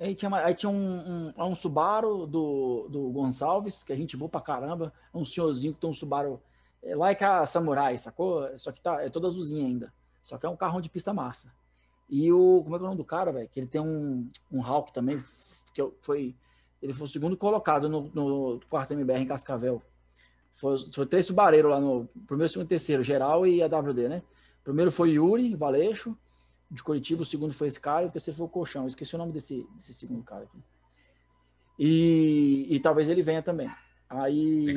Aí tinha, aí tinha um, um, um, Subaru do, do Gonçalves, que a gente boa pra caramba, um senhorzinho que tem um Subaru é, like a Samurai, sacou? Só que tá, é toda azulzinha ainda. Só que é um carro de pista massa. E o, como é que é o nome do cara, velho? Que ele tem um, um Hawk também, que foi, ele foi o segundo colocado no, no quarto MBR em Cascavel. Foi, foi três subareiros lá no primeiro, segundo e terceiro, geral e a WD, né? Primeiro foi Yuri Valeixo, de Curitiba, o segundo foi esse cara, e o terceiro foi o Colchão. Eu esqueci o nome desse, desse segundo cara aqui. E, e talvez ele venha também. Aí,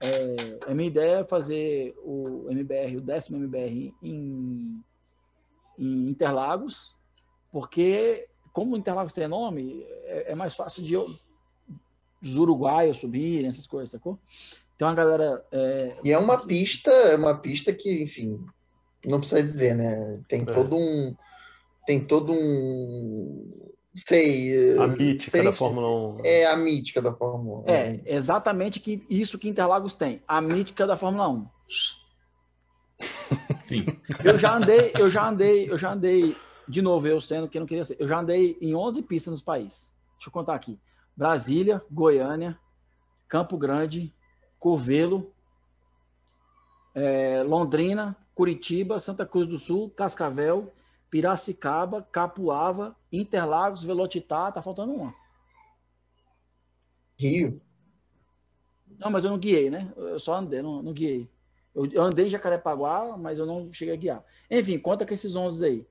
é, a minha ideia é fazer o MBR, o décimo MBR em, em Interlagos, porque como Interlagos tem nome, é, é mais fácil de eu, os uruguaios subirem, essas coisas, sacou? Tem uma galera. É... E é uma pista, é uma pista que, enfim, não precisa dizer, né? Tem é. todo um. Tem todo um. Sei. A mítica sei, da Fórmula 1. É a mítica da Fórmula 1. É, exatamente que isso que Interlagos tem. A mítica da Fórmula 1. Sim. Eu já andei, eu já andei, eu já andei, de novo, eu sendo que não queria ser, eu já andei em 11 pistas nos países. Deixa eu contar aqui. Brasília, Goiânia, Campo Grande, Covelo, é, Londrina, Curitiba, Santa Cruz do Sul, Cascavel, Piracicaba, Capuava, Interlagos, Velotitá, tá faltando uma. Rio. Não, mas eu não guiei, né? Eu só andei, não, não guiei. Eu andei em Jacarepaguá, mas eu não cheguei a guiar. Enfim, conta com esses 11 aí.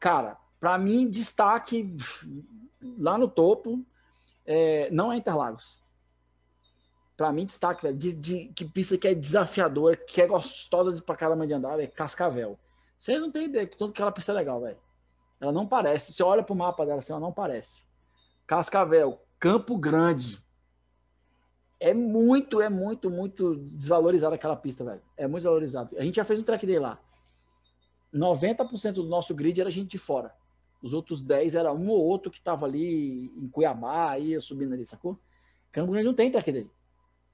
Cara, para mim, destaque lá no topo é, não é Interlagos para mim, destaque, velho, de, de, que pista que é desafiadora, que é gostosa de pra caramba de andar, é Cascavel. Vocês não têm ideia que toda aquela pista é legal, velho. Ela não parece. Você olha pro mapa dela assim, ela não parece. Cascavel, Campo Grande. É muito, é muito, muito desvalorizada aquela pista, velho. É muito valorizado. A gente já fez um track day lá. 90% do nosso grid era gente de fora. Os outros 10 era um ou outro que tava ali em Cuiabá, ia subindo ali, sacou? Campo Grande não tem track day.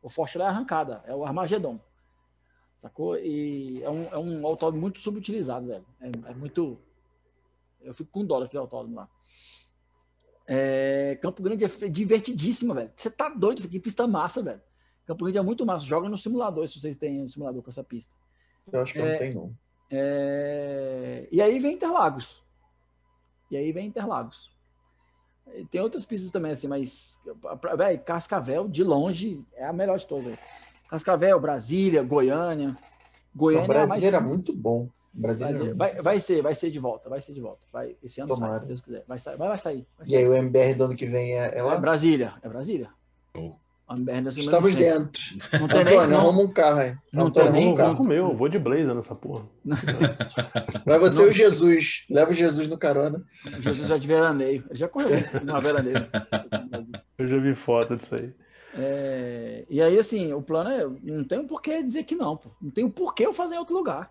O forte lá é arrancada, é o Armagedon. Sacou? E é um, é um autódromo muito subutilizado, velho. É, é, muito. Eu fico com dó daquele autódromo lá. É, Campo Grande é divertidíssimo, velho. Você tá doido, que pista massa, velho. Campo Grande é muito massa. Joga no simulador, se vocês têm um simulador com essa pista. Eu acho que é, não tem, não. É... E aí vem Interlagos. E aí vem Interlagos. Tem outras pistas também, assim, mas, velho, Cascavel, de longe, é a melhor de todas. Cascavel, Brasília, Goiânia. Goiânia Não, Brasília é mais... era muito bom. Brasília vai, vai, ser, vai ser de volta, vai ser de volta. Vai, esse ano Tomara. sai, se Deus quiser. Vai, vai, vai sair. Vai sair. E aí o MBR do ano que vem é, é lá? É Brasília, é Brasília. Oh. Estamos dentro. Não tem Antônio, nem, arruma um carro aí. Não tem nem um carro. meu, vou de blazer nessa porra. Vai você não. e o Jesus. Leva o Jesus no carona. Jesus já de veraneio. Ele já correu uma veraneio. Eu já vi foto disso aí. É... E aí, assim, o plano é. Não tem um porquê dizer que não. Pô. Não tem um porquê eu fazer em outro lugar.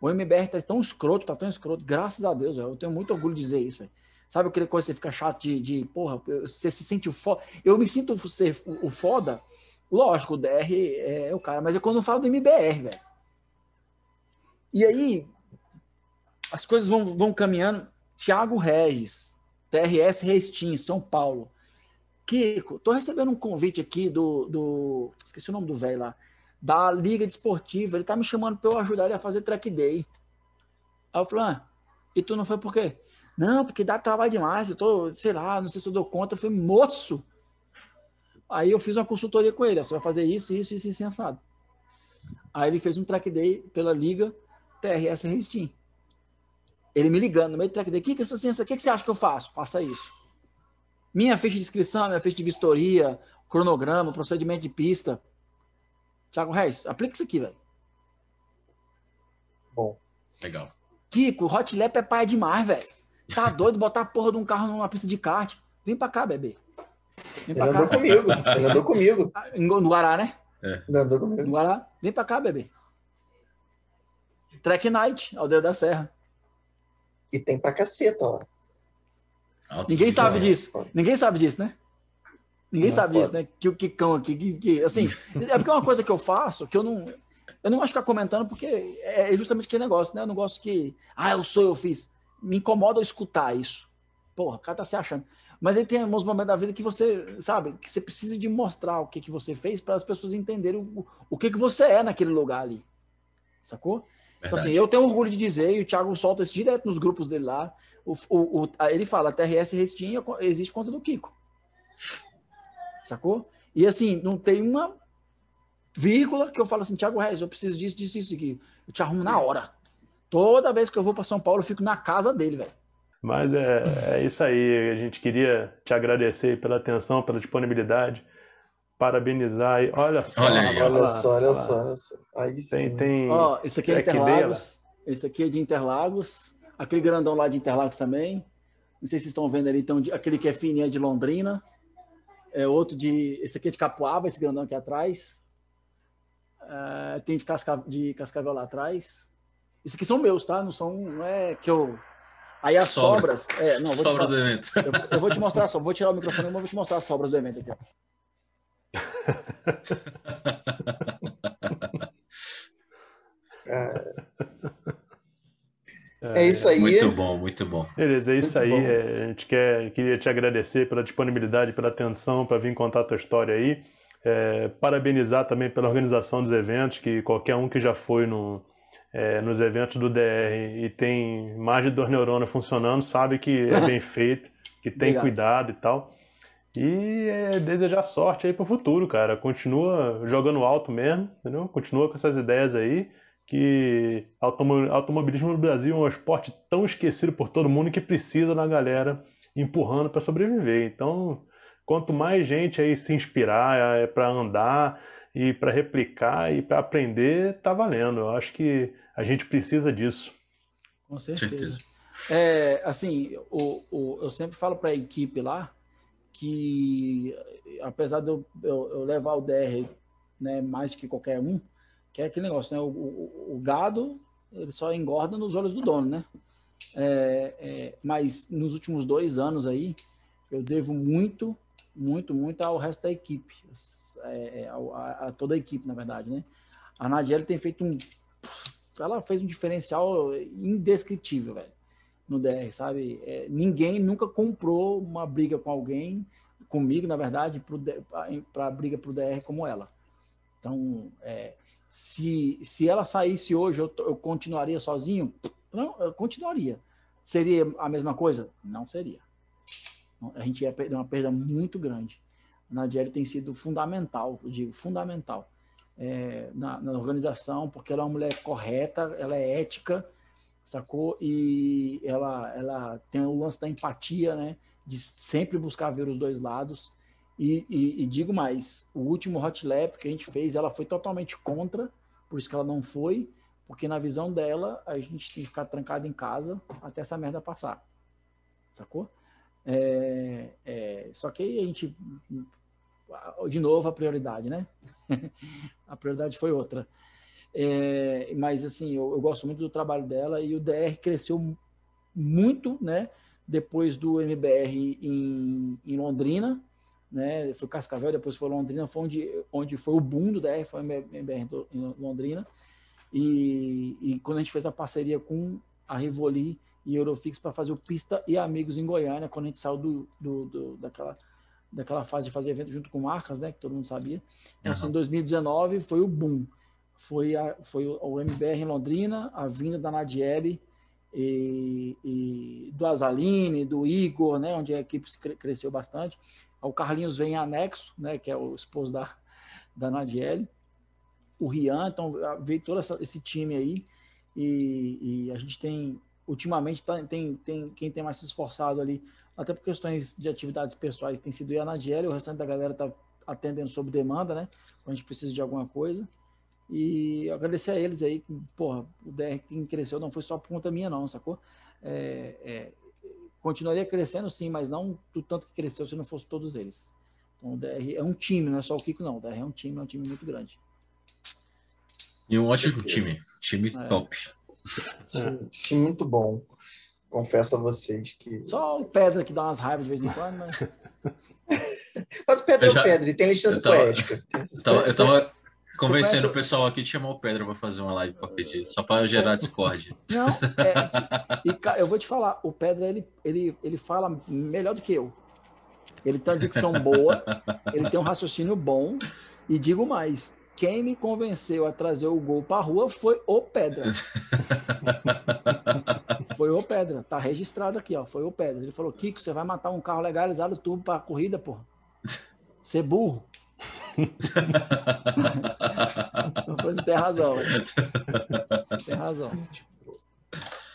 O MBR tá tão escroto, tá tão escroto, graças a Deus, eu tenho muito orgulho de dizer isso, velho. Sabe aquele coisa que você fica chato de, de porra, você se sente foda. Eu me sinto ser o foda, lógico, o DR é o cara, mas é quando eu falo do MBR, velho. E aí, as coisas vão, vão caminhando. Thiago Regis, TRS Restim, São Paulo. Kiko, tô recebendo um convite aqui do. do esqueci o nome do velho lá. Da Liga Desportiva. Ele tá me chamando para eu ajudar ele a fazer track day. Aí eu falei, ah, e tu não foi por quê? Não, porque dá trabalho demais. Eu tô, sei lá, não sei se eu dou conta. Eu falei, moço. Aí eu fiz uma consultoria com ele. Você vai fazer isso, isso, isso, isso, assado. Aí ele fez um track day pela Liga TRS Restim. Ele me ligando no meio do track day. O que, que, assim, que, que você acha que eu faço? Faça isso. Minha ficha de inscrição, minha ficha de vistoria, cronograma, procedimento de pista. Tiago Reis, aplica isso aqui, velho. Bom. Legal. Kiko, Hot Lap é pai demais, velho. Tá doido botar a porra de um carro numa pista de kart. Vem pra cá, bebê. Vem pra Ele cá. andou comigo. Ele andou comigo. Ah, no Guará, né? É. Ele andou comigo. No Guará. Vem pra cá, bebê. Track Night, Aldeia da Serra. E tem pra caceta lá. Ninguém sabe disso. Ninguém sabe disso, né? Ninguém não sabe pode. disso, né? Que o Kikão aqui, que, que, assim, é porque é uma coisa que eu faço que eu não. Eu não gosto de ficar comentando porque é justamente aquele negócio, né? Eu não gosto que. Ah, eu sou, eu fiz. Me incomoda eu escutar isso. Porra, o cara tá se achando. Mas aí tem alguns momentos da vida que você, sabe, que você precisa de mostrar o que, que você fez para as pessoas entenderem o, o que, que você é naquele lugar ali. Sacou? Verdade. Então, assim, eu tenho orgulho de dizer, e o Thiago solta isso direto nos grupos dele lá. O, o, o, ele fala, a TRS Restinha existe contra do Kiko. Sacou? E assim, não tem uma vírgula que eu falo assim, Thiago Reis, eu preciso disso, disso, isso aqui. Eu te arrumo na hora. Toda vez que eu vou para São Paulo, eu fico na casa dele, velho. Mas é, é isso aí. A gente queria te agradecer pela atenção, pela disponibilidade. Parabenizar. E olha só. Olha, aí, olha, olha só, olha só, olha só. Aí sim. Tem, tem... Ó, esse aqui é Interlagos. Esse aqui é de Interlagos. Aquele grandão lá de Interlagos também. Não sei se vocês estão vendo ali, então, aquele que é fininho é de Londrina. É outro de. Esse aqui é de Capuava, esse grandão aqui atrás. É, tem de, Casca, de Cascavel lá atrás. Esses aqui são meus, tá? Não são. Não é que eu. Aí as Sobra. sobras. É, não, Sobra do evento. Eu, eu, vou te mostrar só. Vou tirar o microfone e vou te mostrar as sobras do evento aqui. é. É, é isso aí. Muito bom, muito bom. Beleza, é isso muito aí. É, a gente quer, queria te agradecer pela disponibilidade, pela atenção para vir contar a tua história aí. É, parabenizar também pela organização dos eventos, que qualquer um que já foi no, é, nos eventos do DR e tem mais de duas neuronas funcionando, sabe que é bem feito, que tem Obrigado. cuidado e tal. E é, desejar sorte aí pro futuro, cara. Continua jogando alto mesmo, entendeu? Continua com essas ideias aí que automobilismo no Brasil é um esporte tão esquecido por todo mundo que precisa da galera empurrando para sobreviver. Então, quanto mais gente aí se inspirar é, para andar e para replicar e para aprender, tá valendo. Eu acho que a gente precisa disso. Com certeza. certeza. É, assim, o, o, eu sempre falo para a equipe lá que, apesar de eu, eu, eu levar o DR né, mais que qualquer um, que é aquele negócio, né? O, o, o gado ele só engorda nos olhos do dono, né? É, é, mas nos últimos dois anos aí, eu devo muito, muito, muito ao resto da equipe, é, é a, a, toda a equipe, na verdade, né? A Nadiela tem feito um, ela fez um diferencial indescritível, velho, no DR, sabe? É, ninguém nunca comprou uma briga com alguém, comigo, na verdade, para briga pro DR como ela. Então, é, se, se ela saísse hoje, eu, eu continuaria sozinho? Não, eu continuaria. Seria a mesma coisa? Não seria. A gente ia perder uma perda muito grande. A Nadiele tem sido fundamental, eu digo, fundamental é, na, na, organização, porque ela é uma mulher correta, ela é ética, sacou? E ela, ela tem o lance da empatia, né? De sempre buscar ver os dois lados. E, e, e, digo mais, o último hot lap que a gente fez, ela foi totalmente contra, por isso que ela não foi, porque na visão dela, a gente tem que ficar trancado em casa até essa merda passar. Sacou? É, é, só que aí a gente, de novo, a prioridade, né? a prioridade foi outra. É, mas assim, eu, eu, gosto muito do trabalho dela e o DR cresceu muito, né? Depois do MBR em, em Londrina, né? Foi Cascavel, depois foi Londrina, foi onde, onde foi o boom do DR, foi o MBR em Londrina. E, e quando a gente fez a parceria com a Rivoli e Eurofix para fazer o Pista e Amigos em Goiânia, quando a gente saiu do, do, do, daquela, daquela fase de fazer evento junto com marcas, né, que todo mundo sabia. Então, uhum. assim, em 2019 foi o boom. Foi, a, foi o MBR em Londrina, a vinda da Nadiele e, e do Azaline, do Igor, né, onde a equipe cresceu bastante. O Carlinhos vem em anexo, né, que é o esposo da, da Nadiele. O Rian, então veio todo essa, esse time aí. E, e, a gente tem, ultimamente, tá, tem, tem quem tem mais se esforçado ali, até por questões de atividades pessoais, tem sido a Nadiele, o restante da galera está atendendo sob demanda, né? Quando a gente precisa de alguma coisa. E agradecer a eles aí, porra, o DR que cresceu não foi só por conta minha, não, sacou? É, é, continuaria crescendo sim, mas não do tanto que cresceu se não fosse todos eles. Então o DR é um time, não é só o Kiko, não. O DR é um time, é um time muito grande. E um ótimo time. Time é. top. É. Time muito bom. Confesso a vocês que. Só o Pedra que dá umas raivas de vez em quando, mas. mas o Pedro é o Pedro, e tem licença poética. Eu tava, convencendo o pessoal aqui de chamar o Pedro para fazer uma live para pedir, só para gerar Discord. Não, é, e, eu vou te falar, o Pedro ele, ele, ele fala melhor do que eu. Ele tem uma dicção boa, ele tem um raciocínio bom, e digo mais, quem me convenceu a trazer o gol para a rua foi o Pedra. foi o Pedra, tá registrado aqui, ó, foi o Pedra. Ele falou: "Kiko, você vai matar um carro legalizado tudo para corrida, porra. Você burro". Você tem razão. Tem razão.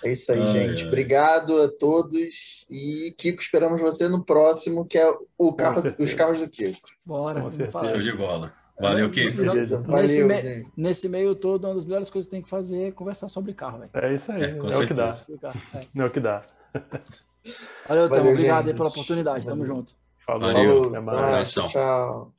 É isso aí, ai, gente. Ai. Obrigado a todos. E Kiko, esperamos você no próximo, que é o carro, os carros do Kiko. Bora, Show de bola. Valeu, Kiko. Beleza, nesse, me, nesse, meio todo, uma das melhores coisas que tem que fazer é conversar sobre carro. Véio. É isso aí. É, é o que dá. É. é o que dá. Valeu, Valeu Obrigado pela oportunidade. Valeu. Tamo junto. Falou. Valeu. Até mais. Tchau.